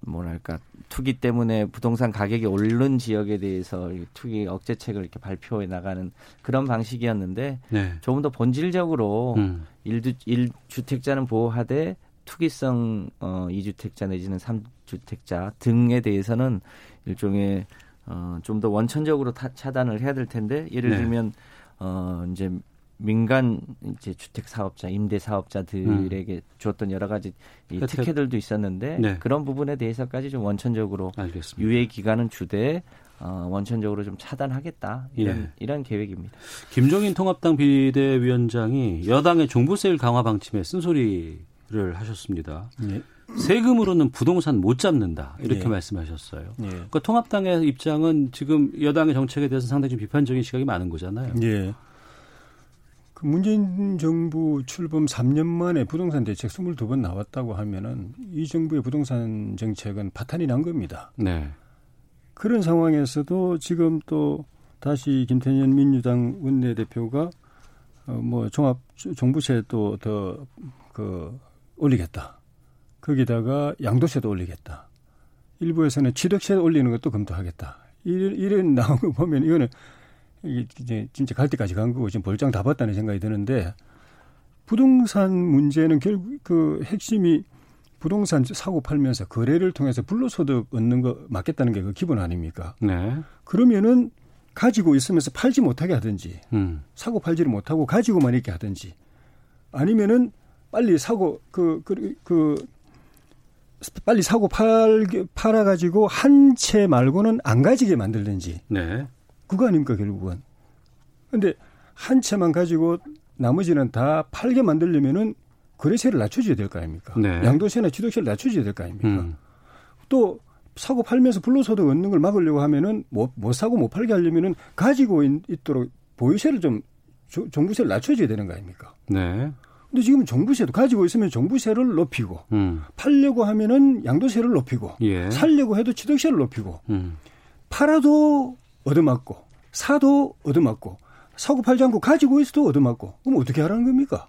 뭐랄까 투기 때문에 부동산 가격이 오른 지역에 대해서 이 투기 억제책을 이렇게 발표해 나가는 그런 방식이었는데 네. 조금 더 본질적으로 음. 일두, 일주택자는 보호하되 투기성 어, 이주택자 내지는 삼주택자 등에 대해서는 일종의 어, 좀 더 원천적으로 타, 차단을 해야 될 텐데 예를 네. 들면 어, 이제 민간 이제 주택 사업자, 임대 사업자들에게 줬던 여러 가지 이 혜택. 특혜들도 있었는데 네. 그런 부분에 대해서까지 좀 원천적으로 알겠습니다. 유예 기간은 주되 어, 원천적으로 좀 차단하겠다 이런 예. 이런 계획입니다. 김종인 통합당 비대위원장이 여당의 종부세율 강화 방침에 쓴소리 를 하셨습니다. 예. 세금으로는 부동산 못 잡는다 이렇게 예. 말씀하셨어요. 예. 그 통합당의 입장은 지금 여당의 정책에 대해서 상당히 좀 비판적인 시각이 많은 거잖아요. 예. 그 문재인 정부 출범 3년 만에 부동산 대책 22번 나왔다고 하면은 이 정부의 부동산 정책은 파탄이 난 겁니다. 네. 그런 상황에서도 지금 또 다시 김태년 민주당 원내대표가 어 뭐 종합 종부세 또더그 올리겠다. 거기다가 양도세도 올리겠다. 일부에서는 취득세 올리는 것도 검토하겠다. 이런 이런 나온 거 보면 이거는 이제 진짜 갈 때까지 간 거고 지금 볼장 다 봤다는 생각이 드는데 부동산 문제는 결국 그 핵심이 부동산 사고 팔면서 거래를 통해서 불로소득 얻는 거 맞겠다는 게 그 기본 아닙니까? 네. 그러면은 가지고 있으면서 팔지 못하게 하든지 음. 사고 팔지를 못하고 가지고만 있게 하든지 아니면은 빨리 사고 그 그 그 빨리 사고 팔 팔아 가지고 한 채 말고는 안 가지게 만들든지 네. 그거 아닙니까 결국은 근데 한 채만 가지고 나머지는 다 팔게 만들려면은 거래세를 낮춰줘야 될 거 아닙니까 네. 양도세나 취득세를 낮춰줘야 될 거 아닙니까 음. 또 사고 팔면서 불로소득 얻는 걸 막으려고 하면은 못, 못 사고 못 팔게 하려면은 가지고 있, 있도록 보유세를 좀 조- 종부세를 낮춰줘야 되는 거 아닙니까? 네. 근데 지금 종부세도 가지고 있으면 종부세를 높이고 음. 팔려고 하면은 양도세를 높이고 예. 살려고 해도 취득세를 높이고 음. 팔아도 얻어맞고 사도 얻어맞고 사고 팔지 않고 가지고 있어도 얻어맞고 그럼 어떻게 하라는 겁니까?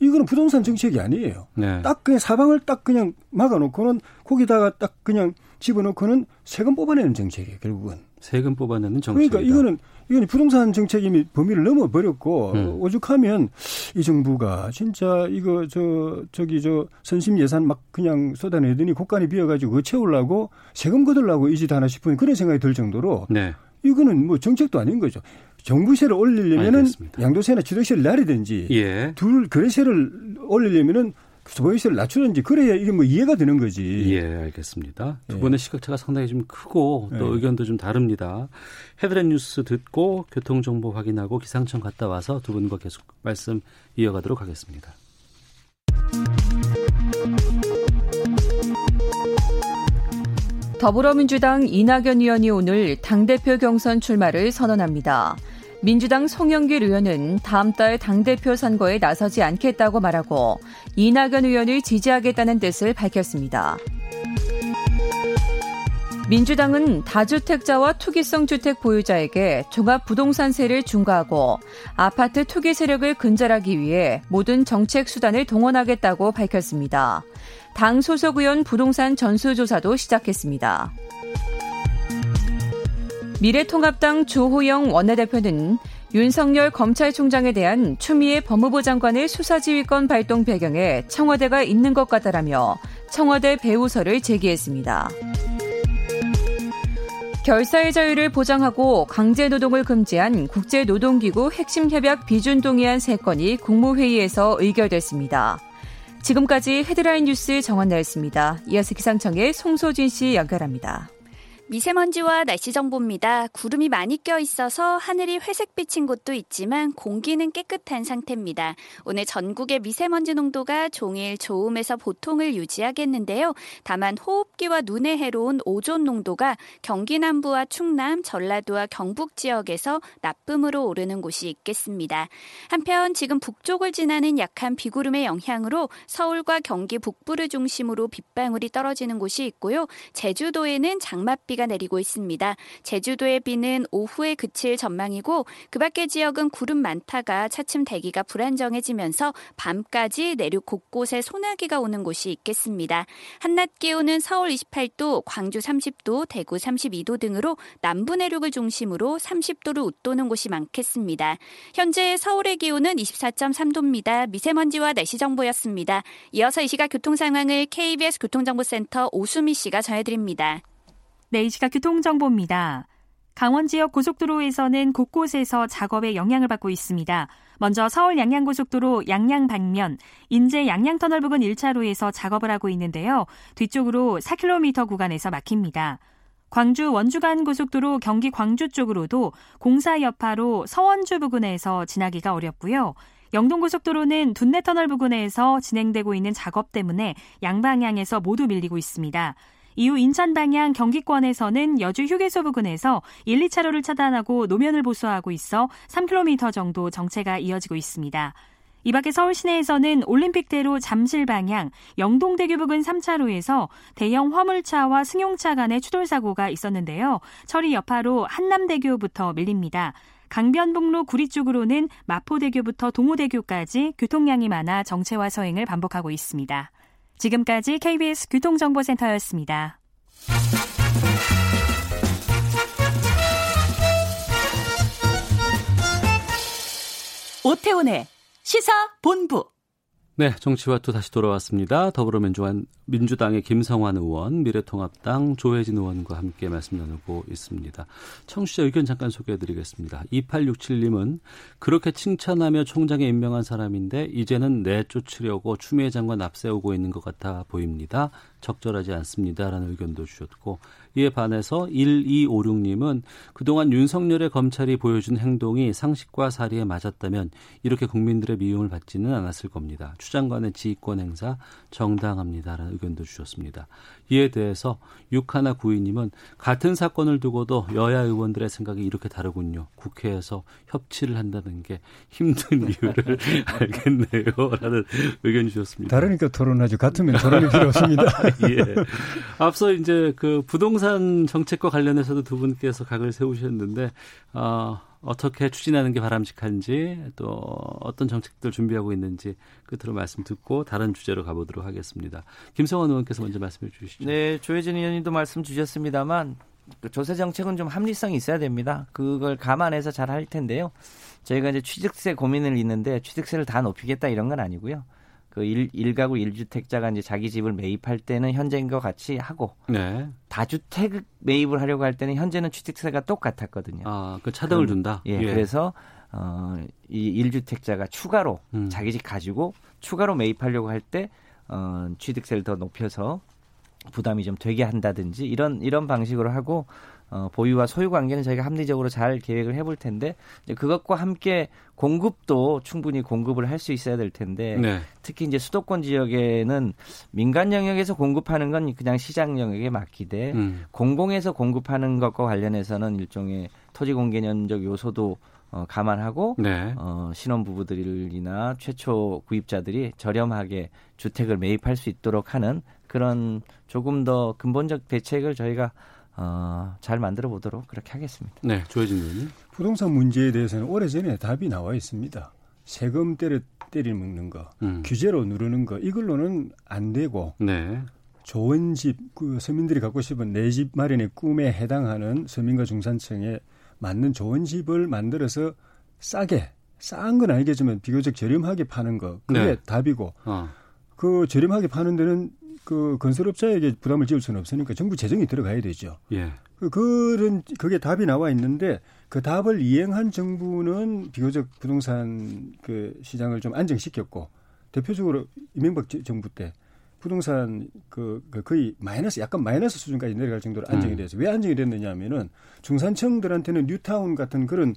이거는 부동산 정책이 아니에요. 네. 딱 그냥 사방을 딱 그냥 막아놓고는 거기다가 딱 그냥 집어넣고는 세금 뽑아내는 정책이에요. 결국은. 세금 뽑아내는 정책이다. 그러니까 이거는 이건 부동산 정책 이미 범위를 넘어 버렸고 음. 오죽하면 이 정부가 진짜 이거 저 저기 저 선심 예산 막 그냥 쏟아내더니 곳간이 비어가지고 그거 채우려고 세금 거들라고 이 짓 하나 싶은 그런 생각이 들 정도로 네. 이거는 뭐 정책도 아닌 거죠. 정부세를 올리려면은 알겠습니다. 양도세나 취득세를 내리든지 예. 둘 거래세를 올리려면은 소비세를 낮추든지 그래야 이게 뭐 이해가 되는 거지. 예, 알겠습니다. 두 예. 분의 시각차가 상당히 좀 크고 또 예. 의견도 좀 다릅니다. 헤드렛 뉴스 듣고 교통 정보 확인하고 기상청 갔다 와서 두 분과 계속 말씀 이어가도록 하겠습니다. 더불어민주당 이낙연 의원이 오늘 당대표 경선 출마를 선언합니다. 민주당 송영길 의원은 다음 달 당대표 선거에 나서지 않겠다고 말하고 이낙연 의원을 지지하겠다는 뜻을 밝혔습니다. 민주당은 다주택자와 투기성 주택 보유자에게 종합부동산세를 중과하고 아파트 투기 세력을 근절하기 위해 모든 정책 수단을 동원하겠다고 밝혔습니다. 당 소속 의원 부동산 전수조사도 시작했습니다. 미래통합당 주호영 원내대표는 윤석열 검찰총장에 대한 추미애 법무부 장관의 수사지휘권 발동 배경에 청와대가 있는 것 같다라며 청와대 배우설을 제기했습니다. 결사의 자유를 보장하고 강제 노동을 금지한 국제노동기구 핵심 협약 비준 동의안 3건이 국무회의에서 의결됐습니다. 지금까지 헤드라인 뉴스 정원 나였습니다. 이어서 기상청의 송소진 씨 연결합니다. 미세먼지와 날씨 정보입니다. 구름이 많이 껴 있어서 하늘이 회색빛인 곳도 있지만 공기는 깨끗한 상태입니다. 오늘 전국의 미세먼지 농도가 종일 좋음에서 보통을 유지하겠는데요. 다만 호흡기와 눈에 해로운 오존 농도가 경기 남부와 충남, 전라도와 경북 지역에서 나쁨으로 오르는 곳이 있겠습니다. 한편 지금 북쪽을 지나는 약한 비구름의 영향으로 서울과 경기 북부를 중심으로 빗방울이 떨어지는 곳이 있고요. 제주도에는 장맛비가 내리고 있습니다. 제주도의 비는 오후에 그칠 전망이고 그 밖의 지역은 구름 많다가 차츰 대기가 불안정해지면서 밤까지 내륙 곳곳에 소나기가 오는 곳이 있겠습니다. 한낮 기온은 서울 28도, 광주 30도, 대구 32도 등으로 남부 내륙을 중심으로 30도를 웃도는 곳이 많겠습니다. 현재 서울의 기온은 24.3도입니다. 미세먼지와 날씨 정보였습니다. 이어서 이 시각 교통 상황을 KBS 교통정보센터 오수미 씨가 전해드립니다. 네, 이 시각 교통정보입니다. 강원 지역 고속도로에서는 곳곳에서 작업에 영향을 받고 있습니다. 먼저 서울 양양고속도로 양양 방면 인제 양양터널 부근 1차로에서 작업을 하고 있는데요. 뒤쪽으로 4km 구간에서 막힙니다. 광주 원주간 고속도로 경기 광주 쪽으로도 공사 여파로 서원주 부근에서 지나기가 어렵고요. 영동고속도로는 둔내터널 부근에서 진행되고 있는 작업 때문에 양방향에서 모두 밀리고 있습니다. 이후 인천 방향 경기권에서는 여주 휴게소 부근에서 1, 2차로를 차단하고 노면을 보수하고 있어 3km 정도 정체가 이어지고 있습니다. 이 밖에 서울 시내에서는 올림픽대로 잠실 방향 영동대교 부근 3차로에서 대형 화물차와 승용차 간의 추돌 사고가 있었는데요. 처리 여파로 한남대교부터 밀립니다. 강변북로 구리 쪽으로는 마포대교부터 동호대교까지 교통량이 많아 정체와 서행을 반복하고 있습니다. 지금까지 KBS 교통정보센터였습니다. 오태훈의 시사 본부. 네, 정치와 또 다시 돌아왔습니다. 더불어민주당 민주당의 김성환 의원, 미래통합당 조혜진 의원과 함께 말씀 나누고 있습니다. 청취자 의견 잠깐 소개해드리겠습니다. 2867님은 그렇게 칭찬하며 총장에 임명한 사람인데 이제는 내쫓으려고 추미애 장관 앞세우고 있는 것 같아 보입니다. 적절하지 않습니다라는 의견도 주셨고 이에 반해서 1256님은 그동안 윤석열의 검찰이 보여준 행동이 상식과 사리에 맞았다면 이렇게 국민들의 미움을 받지는 않았을 겁니다. 추 장관의 지휘권 행사 정당합니다라는 의견도 주셨습니다. 이에 대해서 6192님은 같은 사건을 두고도 여야 의원들의 생각이 이렇게 다르군요. 국회에서 협치를 한다는 게 힘든 이유를 알겠네요. 라는 의견 주셨습니다. 다르니까 토론하죠. 같으면 토론이 필요 없습니다. 예. 앞서 이제 그 부동산 정책과 관련해서도 두 분께서 각을 세우셨는데, 아, 어떻게 추진하는 게 바람직한지 또 어떤 정책들 준비하고 있는지 끝으로 말씀 듣고 다른 주제로 가보도록 하겠습니다. 김성원 의원께서 먼저 말씀해 주시죠. 네, 조혜진 의원님도 말씀 주셨습니다만 그 조세 정책은 좀 합리성이 있어야 됩니다. 그걸 감안해서 잘 할 텐데요. 저희가 이제 취득세 고민을 있는데 취득세를 다 높이겠다 이런 건 아니고요. 그 일, 일가구 일주택자가 이제 자기 집을 매입할 때는 현재인과 같이 하고 네. 다주택 매입을 하려고 할 때는 현재는 취득세가 똑같았거든요. 아, 그 차등을 그럼, 둔다. 예, 그래서 어, 이 일주택자가 추가로 음. 자기 집 가지고 추가로 매입하려고 할 때 어, 취득세를 더 높여서 부담이 좀 되게 한다든지 이런 이런 방식으로 하고 어, 보유와 소유 관계는 저희가 합리적으로 잘 계획을 해볼 텐데 이제 그것과 함께 공급도 충분히 공급을 할 수 있어야 될 텐데 네. 특히 이제 수도권 지역에는 민간 영역에서 공급하는 건 그냥 시장 영역에 맡기되 음. 공공에서 공급하는 것과 관련해서는 일종의 토지 공개념적 요소도 어, 감안하고 네. 어, 신혼 부부들이나 최초 구입자들이 저렴하게 주택을 매입할 수 있도록 하는 그런 조금 더 근본적 대책을 저희가 어, 잘 만들어 보도록 그렇게 하겠습니다. 네, 조혜진 의원님. 부동산 문제에 대해서는 오래전에 답이 나와 있습니다. 세금 때려 때리 먹는 거, 음. 규제로 누르는 거 이걸로는 안 되고 네. 좋은 집, 그 서민들이 갖고 싶은 내 집 마련의 꿈에 해당하는 서민과 중산층에 맞는 좋은 집을 만들어서 싸게 싼 건 아니겠지만 비교적 저렴하게 파는 거 그게 네. 답이고 어. 그 저렴하게 파는 데는 그 건설업자에게 부담을 지을 수는 없으니까 정부 재정이 들어가야 되죠. 예. 그 그런 그게 답이 나와 있는데 그 답을 이행한 정부는 비교적 부동산 그 시장을 좀 안정시켰고 대표적으로 이명박 제- 정부 때 부동산 그, 그 거의 마이너스 약간 마이너스 수준까지 내려갈 정도로 안정이 음. 돼서 왜 안정이 됐느냐면은 중산층들한테는 뉴타운 같은 그런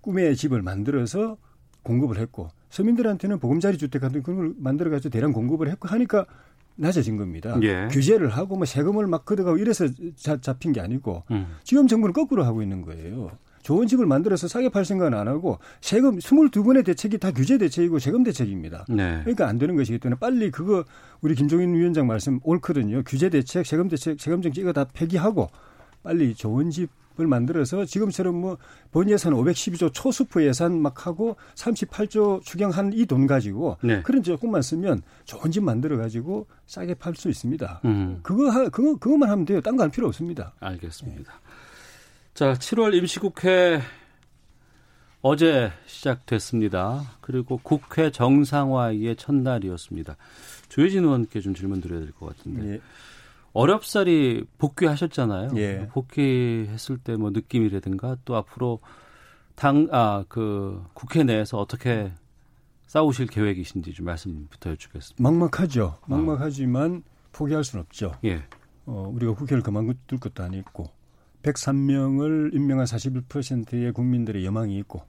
꿈의 집을 만들어서 공급을 했고 서민들한테는 보금자리 주택 같은 그런 걸 만들어 가지고 대량 공급을 했고 하니까 낮아진 겁니다. 예. 규제를 하고 뭐 세금을 막 걷어가고 이래서 자, 잡힌 게 아니고 음. 지금 정부는 거꾸로 하고 있는 거예요. 좋은 집을 만들어서 싸게 팔 생각은 안 하고 세금 22번의 대책이 다 규제 대책이고 세금 대책입니다. 네. 그러니까 안 되는 것이기 때문에 빨리 그거 우리 김종인 위원장 말씀 옳거든요. 규제 대책, 세금 대책, 세금 정책 이거 다 폐기하고 빨리 좋은 집 을 만들어서 지금처럼 뭐 본 예산 512조 초수프 예산 막 하고 38조 추경한 이 돈 가지고 네. 그런 조금만 쓰면 좋은 집 만들어 가지고 싸게 팔 수 있습니다. 음. 그거 하, 그거 그것만 하면 돼요. 딴 거 할 필요 없습니다. 알겠습니다. 자, 7월 임시국회 어제 시작됐습니다. 그리고 국회 정상화의 첫날이었습니다. 조혜진 의원께 좀 질문 드려야 될 것 같은데. 예. 어렵사리 복귀하셨잖아요. 예. 복귀했을 때 뭐 느낌이라든가 또 앞으로 당, 아, 그 국회 내에서 어떻게 싸우실 계획이신지 좀 말씀부터 여쭙겠습니다. 막막하죠. 막막하지만 포기할 수는 없죠. 예. 어, 우리가 국회를 그만둘 것도 아니고 103명을 임명한 41%의 국민들의 여망이 있고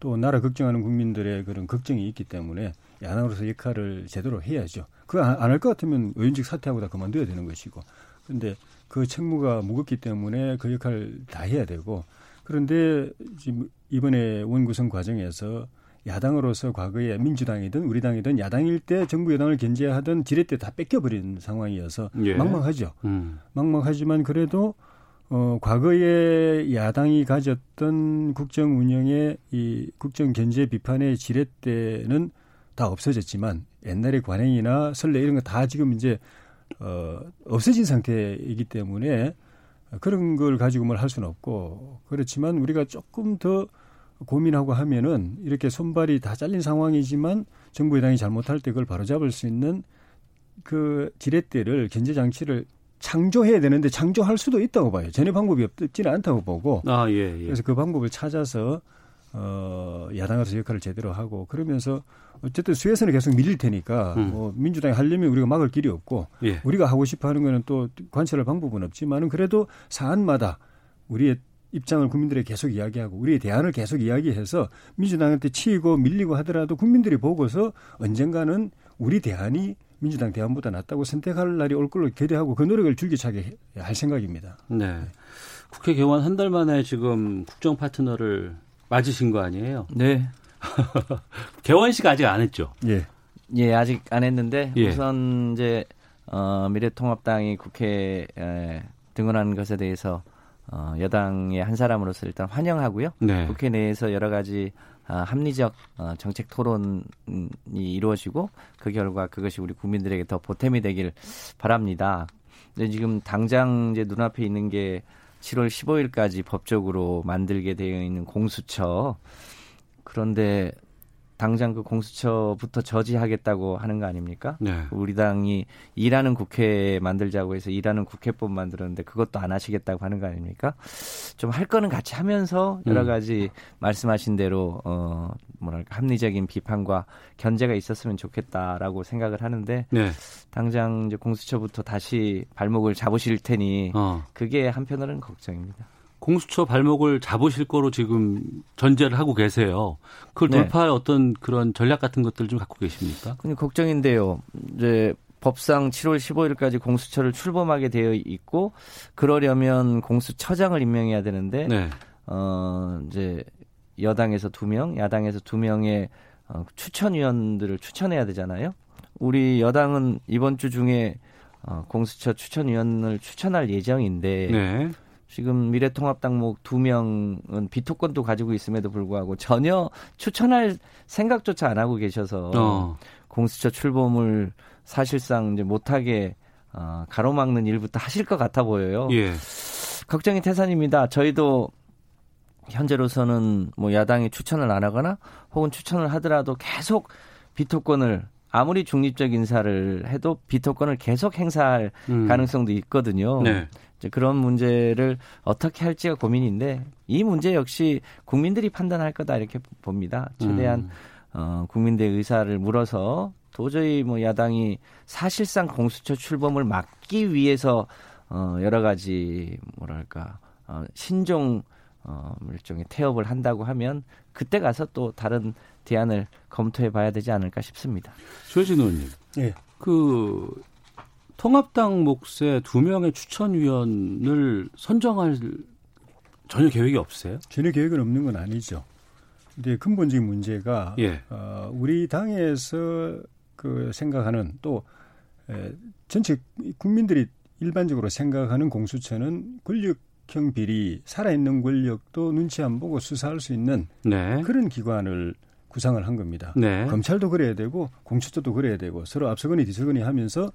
또 나라 걱정하는 국민들의 그런 걱정이 있기 때문에 야당으로서 역할을 제대로 해야죠. 그거 안할 것 같으면 의원직 사퇴하고 다 그만둬야 되는 것이고. 그런데 그 책무가 무겁기 때문에 그 역할을 다 해야 되고 그런데 지금 이번에 원구성 과정에서 야당으로서 과거에 민주당이든 우리 당이든 야당일 때 정부 여당을 견제하던 지렛대 다 뺏겨버린 상황이어서 예. 막막하죠. 음. 막막하지만 그래도 어 과거에 야당이 가졌던 국정 운영의 이 국정 견제 비판의 지렛대는 다 없어졌지만 옛날의 관행이나 선례 이런 거 다 지금 이제 어 없어진 상태이기 때문에 그런 걸 가지고 뭘 할 수는 없고 그렇지만 우리가 조금 더 고민하고 하면은 이렇게 손발이 다 잘린 상황이지만 정부 여당이 잘못할 때 그걸 바로잡을 수 있는 그 지렛대를 견제 장치를 창조해야 되는데 창조할 수도 있다고 봐요. 전혀 방법이 없지는 않다고 보고. 아, 예, 예. 그래서 그 방법을 찾아서 어 야당으로서 역할을 제대로 하고 그러면서 어쨌든 수혜선을 계속 밀릴 테니까 음. 뭐 민주당이 하려면 우리가 막을 길이 없고 예. 우리가 하고 싶어 하는 거는 또 관철할 방법은 없지만은 그래도 사안마다 우리의 입장을 국민들에게 계속 이야기하고 우리의 대안을 계속 이야기해서 민주당한테 치이고 밀리고 하더라도 국민들이 보고서 언젠가는 우리 대안이 민주당 대안보다 낫다고 선택할 날이 올 걸로 기대하고 그 노력을 줄기차게 할 생각입니다. 네. 국회 개원 한 달 만에 지금 국정 파트너를 맞으신 거 아니에요? 네. 개원식 아직 안 했죠? 예. 예, 아직 안 했는데 예. 우선 이제 어, 미래통합당이 국회에 에, 등원하는 것에 대해서 어, 여당의 한 사람으로서 일단 환영하고요. 네. 국회 내에서 여러 가지 아, 합리적 어, 정책 토론이 이루어지고 그 결과 그것이 우리 국민들에게 더 보탬이 되길 바랍니다. 근데 지금 당장 이제 눈앞에 있는 게 7월 15일까지 법적으로 만들게 되어 있는 공수처. 그런데 당장 그 공수처부터 저지하겠다고 하는 거 아닙니까? 네. 우리 당이 일하는 국회 만들자고 해서 일하는 국회법 만들었는데 그것도 안 하시겠다고 하는 거 아닙니까? 좀 할 거는 같이 하면서 여러 음. 가지 말씀하신 대로 어 뭐랄까 합리적인 비판과 견제가 있었으면 좋겠다라고 생각을 하는데 네. 당장 이제 공수처부터 다시 발목을 잡으실 테니 어. 그게 한편으로는 걱정입니다. 공수처 발목을 잡으실 거로 지금 전제를 하고 계세요. 그걸 네. 돌파할 어떤 그런 전략 같은 것들 좀 갖고 계십니까? 근데 걱정인데요. 이제 법상 7월 15일까지 공수처를 출범하게 되어 있고 그러려면 공수처장을 임명해야 되는데 네. 어 이제 여당에서 두 명, 야당에서 두 명의 어, 추천위원들을 추천해야 되잖아요. 우리 여당은 이번 주 중에 어, 공수처 추천위원을 추천할 예정인데 네. 지금 미래통합당목 두 명은 비토권도 가지고 있음에도 불구하고 전혀 추천할 생각조차 안 하고 계셔서 어. 공수처 출범을 사실상 이제 못하게 어, 가로막는 일부터 하실 것 같아 보여요. 예. 걱정이 태산입니다. 저희도 현재로서는 뭐 야당이 추천을 안 하거나 혹은 추천을 하더라도 계속 비토권을 아무리 중립적 인사를 해도 비토권을 계속 행사할 음. 가능성도 있거든요. 네. 이제 그런 문제를 어떻게 할지가 고민인데 이 문제 역시 국민들이 판단할 거다 이렇게 봅니다. 최대한 음. 어, 국민들의 의사를 물어서 도저히 뭐 야당이 사실상 공수처 출범을 막기 위해서 어, 여러 가지 뭐랄까 어, 신종 어, 일종의 태업을 한다고 하면 그때 가서 또 다른 대안을 검토해 봐야 되지 않을까 싶습니다. 조혜진 의원님. 예. 그 통합당 몫의 두 명의 추천위원을 선정할 전혀 계획이 없으세요? 전혀 계획은 없는 건 아니죠. 근데 근본적인 문제가 예. 어, 우리 당에서 그 생각하는 또 에, 전체 국민들이 일반적으로 생각하는 공수처는 권력형 비리, 살아있는 권력도 눈치 안 보고 수사할 수 있는 네. 그런 기관을 구상을 한 겁니다. 네. 검찰도 그래야 되고 공수처도 그래야 되고 서로 앞서거니 뒤서거니 하면서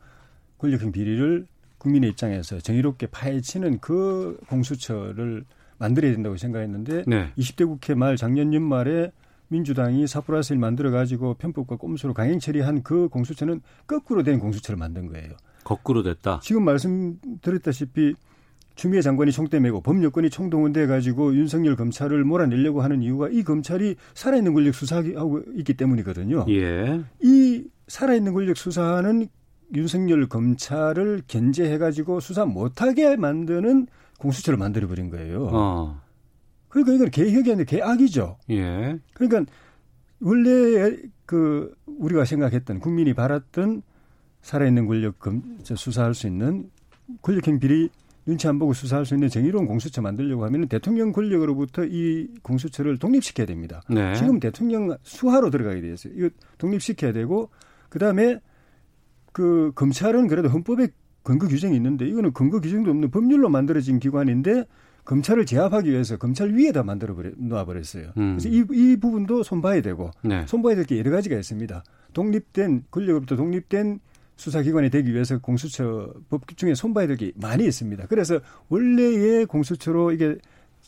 권력형 비리를 국민의 입장에서 정의롭게 파헤치는 그 공수처를 만들어야 된다고 생각했는데 네. 20대 국회 말 작년 연말에 민주당이 사프라스를 만들어 가지고 편법과 꼼수로 강행 처리한 그 공수처는 거꾸로 된 공수처를 만든 거예요. 거꾸로 됐다. 지금 말씀드렸다시피 추미애 장관이 총대 메고 법여권이 총동원돼 가지고 윤석열 검찰을 몰아내려고 하는 이유가 이 검찰이 살아있는 권력 수사하고 있기 때문이거든요. 예. 이 살아있는 권력 수사하는 윤석열 검찰을 견제해 가지고 수사 못하게 만드는 공수처를 만들어 버린 거예요. 어. 그러니까 이건 개혁이 아니라 개악이죠. 예. 그러니까 원래 그 우리가 생각했던 국민이 바랐던 살아있는 권력 검 수사할 수 있는 권력형 비리 눈치 안 보고 수사할 수 있는 정의로운 공수처 만들려고 하면 대통령 권력으로부터 이 공수처를 독립시켜야 됩니다. 네. 지금 대통령 수하로 들어가게 돼 있어요. 이거 독립시켜야 되고 그다음에 그 검찰은 그래도 헌법에 근거 규정이 있는데 이거는 근거 규정도 없는 법률로 만들어진 기관인데 검찰을 제압하기 위해서 검찰 위에다 만들어 놓아버렸어요. 음. 그래서 이, 이 부분도 손봐야 되고 네. 손봐야 될 게 여러 가지가 있습니다. 독립된 권력으로부터 독립된 수사기관이 되기 위해서 공수처 법 중에 손봐야 될 게 많이 있습니다. 그래서 원래의 공수처로 이게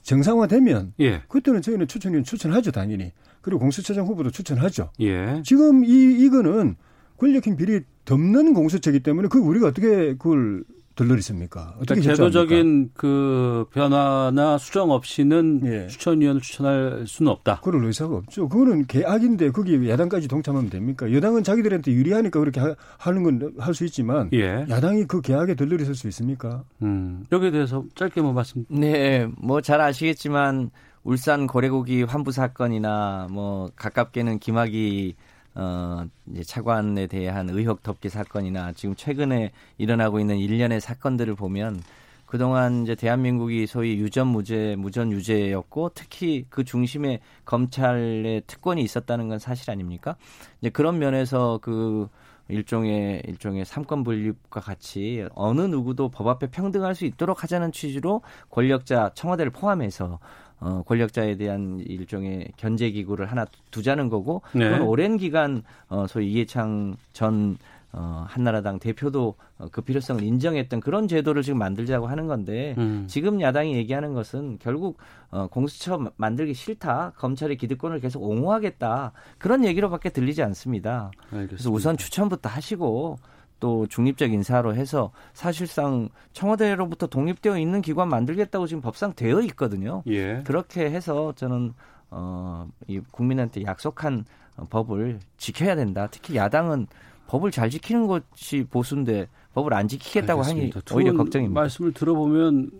정상화되면 예. 그때는 저희는 추천위원 추천하죠 당연히. 그리고 공수처장 후보도 추천하죠. 예. 지금 이 이거는 권력형 비리 덮는 공수처이기 때문에 그 우리가 어떻게 그걸 들러리습니까? 어떻게 그러니까? 제도적인 그 변화나 수정 없이는 예. 추천위원을 추천할 수는 없다. 그럴 의사가 없죠. 그거는 개악인데 거기 야당까지 동참하면 됩니까? 여당은 자기들한테 유리하니까 그렇게 하, 는 건 할 수 있지만 예. 야당이 그 개악에 들러리 설수 있습니까? 음. 여기에 대해서 짧게 뭐 말씀. 네, 뭐 잘 아시겠지만 울산 고래고기 환부 사건이나 뭐 가깝게는 김학의 어 이제 차관에 대한 의혹 덮기 사건이나 지금 최근에 일어나고 있는 일련의 사건들을 보면 그동안 이제 대한민국이 소위 유전 무죄, 무전 유죄였고 특히 그 중심에 검찰의 특권이 있었다는 건 사실 아닙니까? 이제 그런 면에서 그 일종의 일종의 삼권 분립과 같이 어느 누구도 법 앞에 평등할 수 있도록 하자는 취지로 권력자 청와대를 포함해서 어, 권력자에 대한 일종의 견제 기구를 하나 두자는 거고 네. 그건 오랜 기간 어, 소위 이해창 전 어, 한나라당 대표도 어, 그 필요성을 인정했던 그런 제도를 지금 만들자고 하는 건데 음. 지금 야당이 얘기하는 것은 결국 어, 공수처 마- 만들기 싫다 검찰의 기득권을 계속 옹호하겠다 그런 얘기로밖에 들리지 않습니다. 알겠습니다. 그래서 우선 추천부터 하시고 또 중립적 인사로 해서 사실상 청와대로부터 독립되어 있는 기관 만들겠다고 지금 법상 되어 있거든요. 예. 그렇게 해서 저는 어, 이 국민한테 약속한 어, 법을 지켜야 된다. 특히 야당은 법을 잘 지키는 것이 보수인데 법을 안 지키겠다고 하니 알겠습니다. 두 오히려 분 걱정입니다. 말씀을 들어보면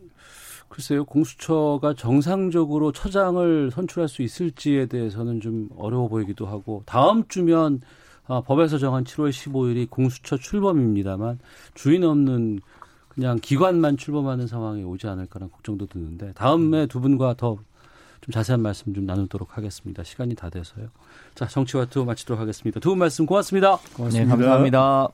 글쎄요 공수처가 정상적으로 처장을 선출할 수 있을지에 대해서는 좀 어려워 보이기도 하고 다음 주면 아, 법에서 정한 7월 15일이 공수처 출범입니다만 주인 없는 그냥 기관만 출범하는 상황이 오지 않을까라는 걱정도 드는데 다음에 두 분과 더 좀 자세한 말씀 좀 나누도록 하겠습니다. 시간이 다 돼서요. 자 정치와 투 마치도록 하겠습니다. 두 분 말씀 고맙습니다. 네, 감사합니다.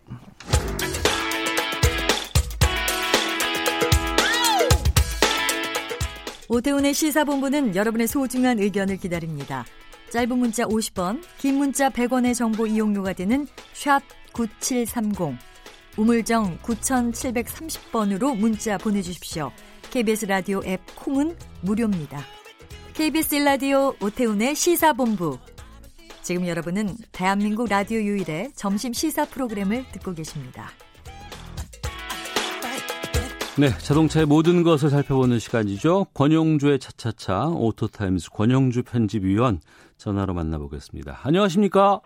오태훈의 시사본부는 여러분의 소중한 의견을 기다립니다. 짧은 문자 50원, 긴 문자 100원의 정보 이용료가 되는 샵 9730, 우물정 9730번으로 문자 보내주십시오. KBS 라디오 앱 콩은 무료입니다. KBS 라디오 오태훈의 시사본부. 지금 여러분은 대한민국 라디오 유일의 점심 시사 프로그램을 듣고 계십니다. 네, 자동차의 모든 것을 살펴보는 시간이죠. 권용주의 차차차 오토타임스 권용주 편집위원 전화로 만나보겠습니다. 안녕하십니까?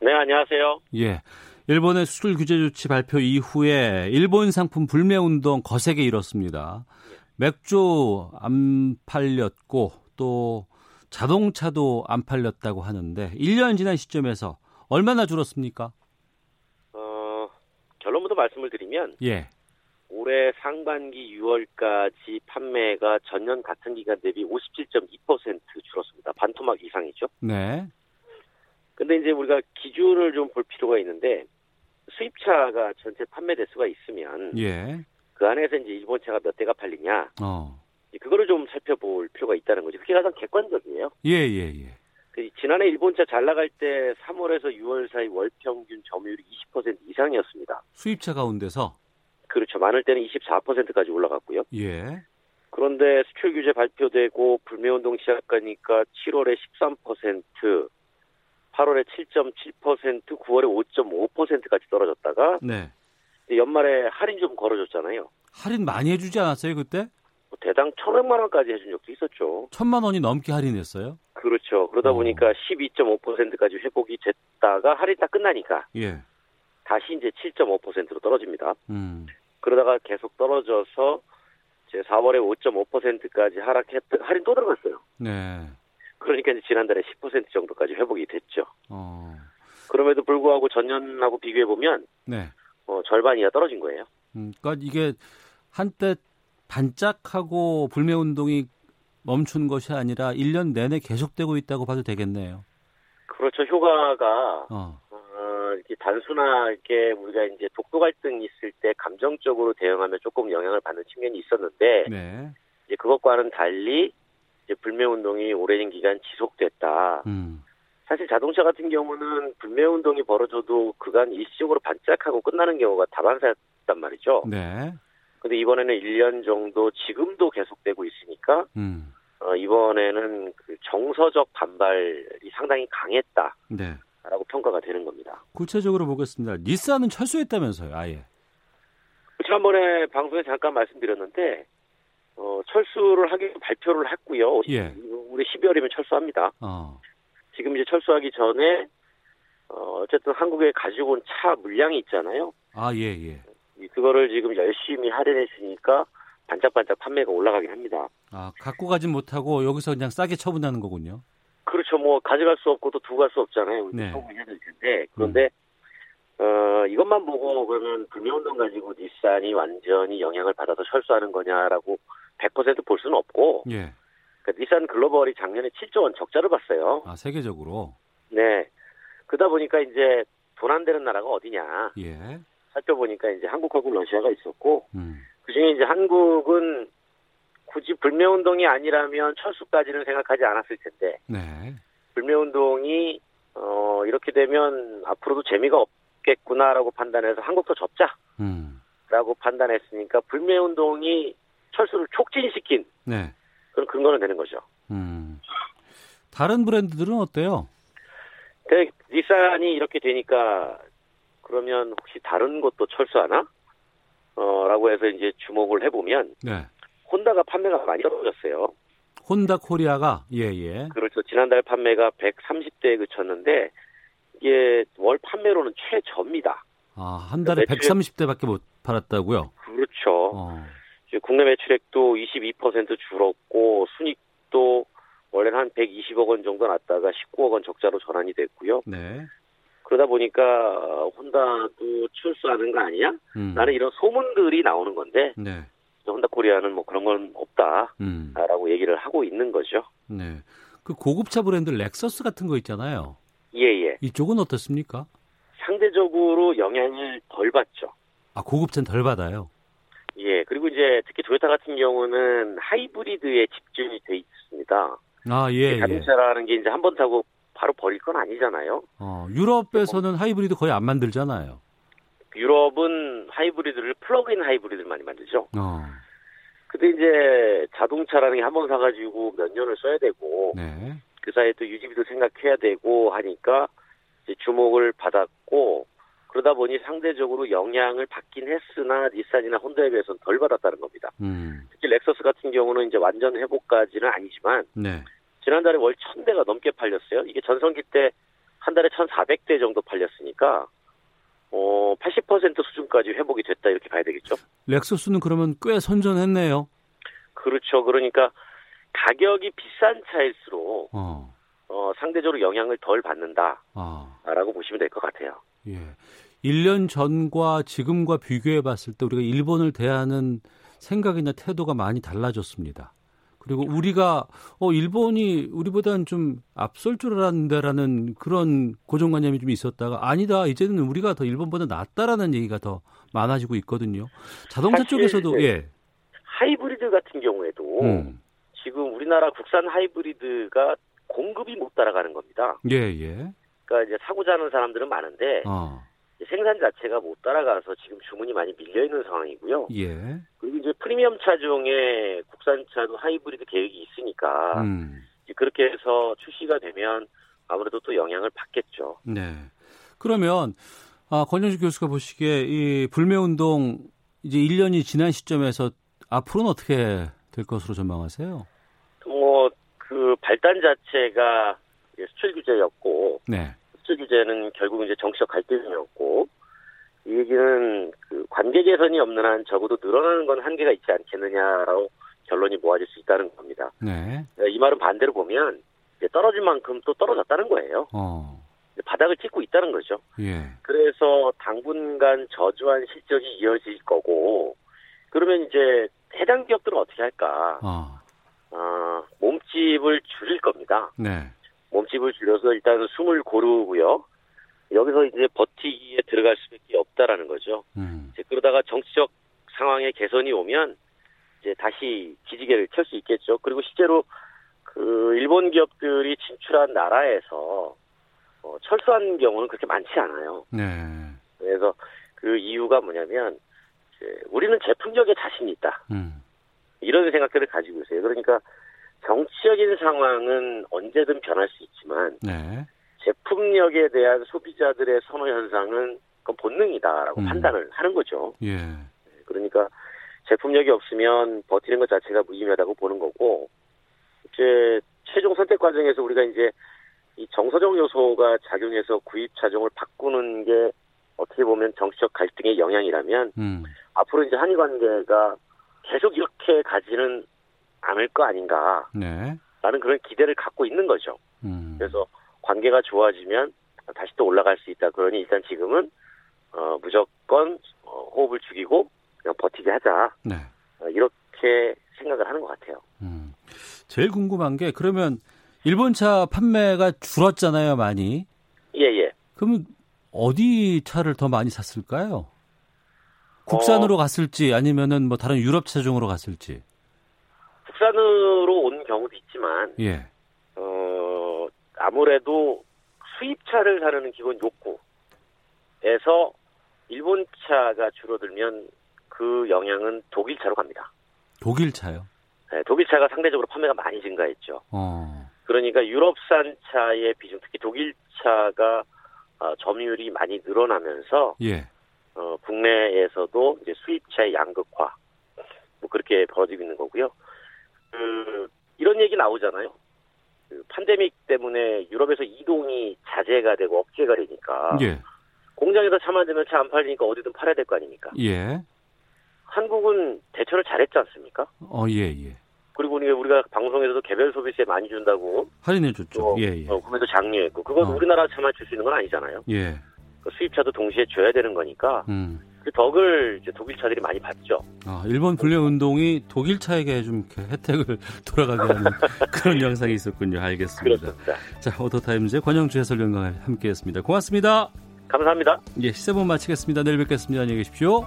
네, 안녕하세요. 예. 일본의 수출 규제 조치 발표 이후에 일본 상품 불매 운동 거세게 일었습니다. 맥주 안 팔렸고 또 자동차도 안 팔렸다고 하는데 1년 지난 시점에서 얼마나 줄었습니까? 어, 결론부터 말씀을 드리면 예. 올해 상반기 6월까지 판매가 전년 같은 기간 대비 57.2% 줄었습니다. 반토막 이상이죠. 네. 근데 이제 우리가 기준을 좀 볼 필요가 있는데 수입차가 전체 판매 대수가 있으면 예. 그 안에서 이제 일본 차가 몇 대가 팔리냐 어. 그거를 좀 살펴볼 필요가 있다는 거죠. 그게 가장 객관적이에요. 예, 예, 예. 그 지난해 일본차 잘 나갈 때 3월에서 6월 사이 월 평균 점유율이 20% 이상이었습니다. 수입차 가운데서 그렇죠. 많을 때는 24%까지 올라갔고요. 예. 그런데 수출 규제 발표되고 불매 운동 시작하니까 7월에 13%, 8월에 7.7%, 9월에 5.5%까지 떨어졌다가 네. 연말에 할인 좀 걸어줬잖아요. 할인 많이 해주지 않았어요 그때? 뭐 대당 1,500만 원까지 해준 적도 있었죠. 천만 원이 넘게 할인했어요. 그렇죠. 그러다 어. 보니까 12.5%까지 회복이 됐다가 할인 딱 끝나니까 예. 다시 이제 7.5%로 떨어집니다. 음. 그러다가 계속 떨어져서 이제 4월에 5.5%까지 하락했다 할인 또 들어갔어요. 네. 그러니까 이제 지난달에 10% 정도까지 회복이 됐죠. 어. 그럼에도 불구하고 전년하고 비교해 보면 네. 어, 절반 이하 떨어진 거예요. 음, 그러니까 이게 한때 반짝하고 불매 운동이 멈춘 것이 아니라 1년 내내 계속되고 있다고 봐도 되겠네요. 그렇죠. 효과가 어. 어, 이렇게 단순하게 우리가 이제 독도 갈등이 있을 때 감정적으로 대응하면 조금 영향을 받는 측면이 있었는데 네. 이제 그것과는 달리 이제 불매 운동이 오랜 기간 지속됐다. 음. 사실 자동차 같은 경우는 불매 운동이 벌어져도 그간 일시적으로 반짝하고 끝나는 경우가 다반사였단 말이죠. 네. 근데 이번에는 1년 정도 지금도 계속되고 있으니까 음. 어, 이번에는 그 정서적 반발이 상당히 강했다 라고 네. 평가가 되는 겁니다. 구체적으로 보겠습니다. 닛산은 철수했다면서요, 아예. 지난번에 방송에 잠깐 말씀드렸는데 어, 철수를 하기로 발표를 했고요. 예. 우리 12월이면 철수합니다. 어. 지금 이제 철수하기 전에 어, 어쨌든 한국에 가지고 온 차 물량이 있잖아요. 아, 예, 예. 이- 그거를 지금 열심히 할인해 주니까 반짝반짝 판매가 올라가긴 합니다. 아, 갖고 가진 못하고 여기서 그냥 싸게 처분하는 거군요. 그렇죠. 뭐 가져갈 수 없고 또 두고 갈 수 없잖아요. 우리 네. 처분을 해야 될 텐데 그런데 어, 이것만 보고 그러면 불매운동 가지고 닛산이 완전히 영향을 받아서 철수하는 거냐라고 100%볼 수는 없고 예. 그러니까 닛산 글로벌이 작년에 7조 원 적자를 봤어요. 아, 세계적으로. 네. 그러다 보니까 이제 돈 안 되는 나라가 어디냐 예. 살펴보니까 이제 한국하고 러시아가 있었고 음. 그중에 이제 한국은 굳이 불매운동이 아니라면 철수까지는 생각하지 않았을 텐데 네. 불매운동이 어 이렇게 되면 앞으로도 재미가 없겠구나라고 판단해서 한국도 접자라고 음. 판단했으니까 불매운동이 철수를 촉진시킨 네. 그런 근거는 되는 거죠. 음. 다른 브랜드들은 어때요? 근데 닛산이 이렇게 되니까 그러면 혹시 다른 것도 철수하나? 어, 라고 해서 이제 주목을 해보면 네. 혼다가 판매가 많이 떨어졌어요. 혼다 코리아가 예, 예. 그렇죠. 지난달 판매가 130대에 그쳤는데 이게 월 판매로는 최저입니다. 아, 한 달에 매출액- 130대밖에 못 팔았다고요? 그렇죠. 어. 국내 매출액도 22% 줄었고 순익도 원래는 한 120억 원 정도 났다가 19억 원 적자로 전환이 됐고요. 네. 그러다 보니까 어, 혼다도 출수하는 거 아니야? 음. 나는 이런 소문들이 나오는 건데 네. 혼다 코리아는 뭐 그런 건 없다라고 음. 얘기를 하고 있는 거죠. 네. 그 고급차 브랜드 렉서스 같은 거 있잖아요. 예 예. 이쪽은 어떻습니까? 상대적으로 영향을 덜 받죠. 아, 고급차는 덜 받아요. 예. 그리고 이제 특히 토요타 같은 경우는 하이브리드에 집중이 돼 있습니다. 아, 예, 예. 자동차라는 게 이제 한 번 타고 바로 버릴 건 아니잖아요. 어, 유럽에서는 하이브리드 거의 안 만들잖아요. 유럽은 하이브리드를 플러그인 하이브리드를 많이 만들죠. 어. 근데 이제 자동차라는 게 한 번 사가지고 몇 년을 써야 되고 네. 그 사이에 또 유지비도 생각해야 되고 하니까 이제 주목을 받았고 그러다 보니 상대적으로 영향을 받긴 했으나 닛산이나 혼다에 비해서는 덜 받았다는 겁니다. 음. 특히 렉서스 같은 경우는 이제 완전 회복까지는 아니지만 네. 지난달에 월 1000대가 넘게 팔렸어요. 이게 전성기 때 한 달에 1400대 정도 팔렸으니까 어, 80% 수준까지 회복이 됐다 이렇게 봐야 되겠죠. 렉서스는 그러면 꽤 선전했네요. 그렇죠. 그러니까 가격이 비싼 차일수록 어. 어, 상대적으로 영향을 덜 받는다라고 아. 보시면 될 것 같아요. 예. 1년 전과 지금과 비교해 봤을 때 우리가 일본을 대하는 생각이나 태도가 많이 달라졌습니다. 그리고 우리가 어 일본이 우리보다는 좀 앞설 줄 알았는데라는 그런 고정관념이 좀 있었다가 아니다 이제는 우리가 더 일본보다 낫다라는 얘기가 더 많아지고 있거든요. 자동차 쪽에서도 예. 하이브리드 같은 경우에도 음. 지금 우리나라 국산 하이브리드가 공급이 못 따라가는 겁니다. 예, 예. 그러니까 이제 사고자 하는 사람들은 많은데 어. 생산 자체가 못 따라가서 지금 주문이 많이 밀려 있는 상황이고요. 예. 그리고 이제 프리미엄 차 중에 국산차도 하이브리드 계획이 있으니까 음. 이제 그렇게 해서 출시가 되면 아무래도 또 영향을 받겠죠. 네. 그러면 아, 권영식 교수가 보시기에 이 불매 운동 이제 1년이 지난 시점에서 앞으로는 어떻게 될 것으로 전망하세요? 뭐 그 발단 자체가 수출 규제였고 네. 수출 규제는 결국 이제 정치적 갈등이었고 이 얘기는 그 관계 개선이 없는 한 적어도 늘어나는 건 한계가 있지 않겠느냐라고 결론이 모아질 수 있다는 겁니다. 네. 이 말은 반대로 보면 떨어진 만큼 또 떨어졌다는 거예요. 어. 바닥을 찍고 있다는 거죠. 예. 그래서 당분간 저조한 실적이 이어질 거고 그러면 이제 해당 기업들은 어떻게 할까? 어. 어, 몸집을 줄일 겁니다. 네. 몸집을 줄여서 일단 숨을 고르고요. 여기서 이제 버티기에 들어갈 수밖에 없다라는 거죠. 음. 이제 그러다가 정치적 상황에 개선이 오면 이제 다시 기지개를 켤 수 있겠죠. 그리고 실제로 그 일본 기업들이 진출한 나라에서 어, 철수한 경우는 그렇게 많지 않아요. 네. 그래서 그 이유가 뭐냐면 이제 우리는 제품력에 자신이 있다. 음. 이런 생각들을 가지고 있어요. 그러니까 정치적인 상황은 언제든 변할 수 있지만 네. 제품력에 대한 소비자들의 선호 현상은 그건 본능이다라고 음. 판단을 하는 거죠. 예. 그러니까 제품력이 없으면 버티는 것 자체가 무의미하다고 보는 거고 이제 최종 선택 과정에서 우리가 이제 이 정서적 요소가 작용해서 구입 차종을 바꾸는 게 어떻게 보면 정치적 갈등의 영향이라면 음. 앞으로 이제 한일 관계가 계속 이렇게 가지는 않을 거 아닌가 네. 라는 그런 기대를 갖고 있는 거죠. 음. 그래서 관계가 좋아지면 다시 또 올라갈 수 있다. 그러니 일단 지금은 어, 무조건 어, 호흡을 죽이고 그냥 버티게 하자. 네. 어, 이렇게 생각을 하는 것 같아요. 음. 제일 궁금한 게 그러면 일본 차 판매가 줄었잖아요, 많이. 예, 예. 그러면 어디 차를 더 많이 샀을까요? 국산으로 어. 갔을지 아니면은 뭐 다른 유럽 차종으로 갔을지. 국산으로 온 경우도 있지만 예. 어, 아무래도 수입차를 사는 기본 욕구에서 일본 차가 줄어들면 그 영향은 독일 차로 갑니다. 독일 차요. 네, 독일 차가 상대적으로 판매가 많이 증가했죠. 어. 그러니까 유럽산 차의 비중, 특히 독일 차가 어, 점유율이 많이 늘어나면서 예. 어, 국내에서도 이제 수입차의 양극화 뭐 그렇게 벌어지고 있는 거고요. 그 이런 얘기 나오잖아요. 그 팬데믹 때문에 유럽에서 이동이 자제가 되고 억제가 되니까 예. 공장에서 차 만들면 차 안 팔리니까 어디든 팔아야 될 거 아닙니까? 예. 한국은 대처를 잘했지 않습니까? 어, 예, 예. 그리고 우리가 방송에서도 개별 소비세 많이 준다고 할인해 줬죠. 또 예, 예. 어, 구매도 장려했고 그건 어. 우리나라 차만 줄 수 있는 건 아니잖아요. 예. 그 수입차도 동시에 줘야 되는 거니까 음. 그 덕을 이제 독일 차들이 많이 받죠. 아, 일본 불량 운동이 독일 차에게 좀 혜택을 돌아가게 하는 그런 영상이 있었군요. 알겠습니다. 그렇습니다. 자, 오토타임즈의 권영주 해설위원과 함께했습니다. 고맙습니다. 감사합니다. 예, 시세본 마치겠습니다. 내일 뵙겠습니다. 안녕히 계십시오.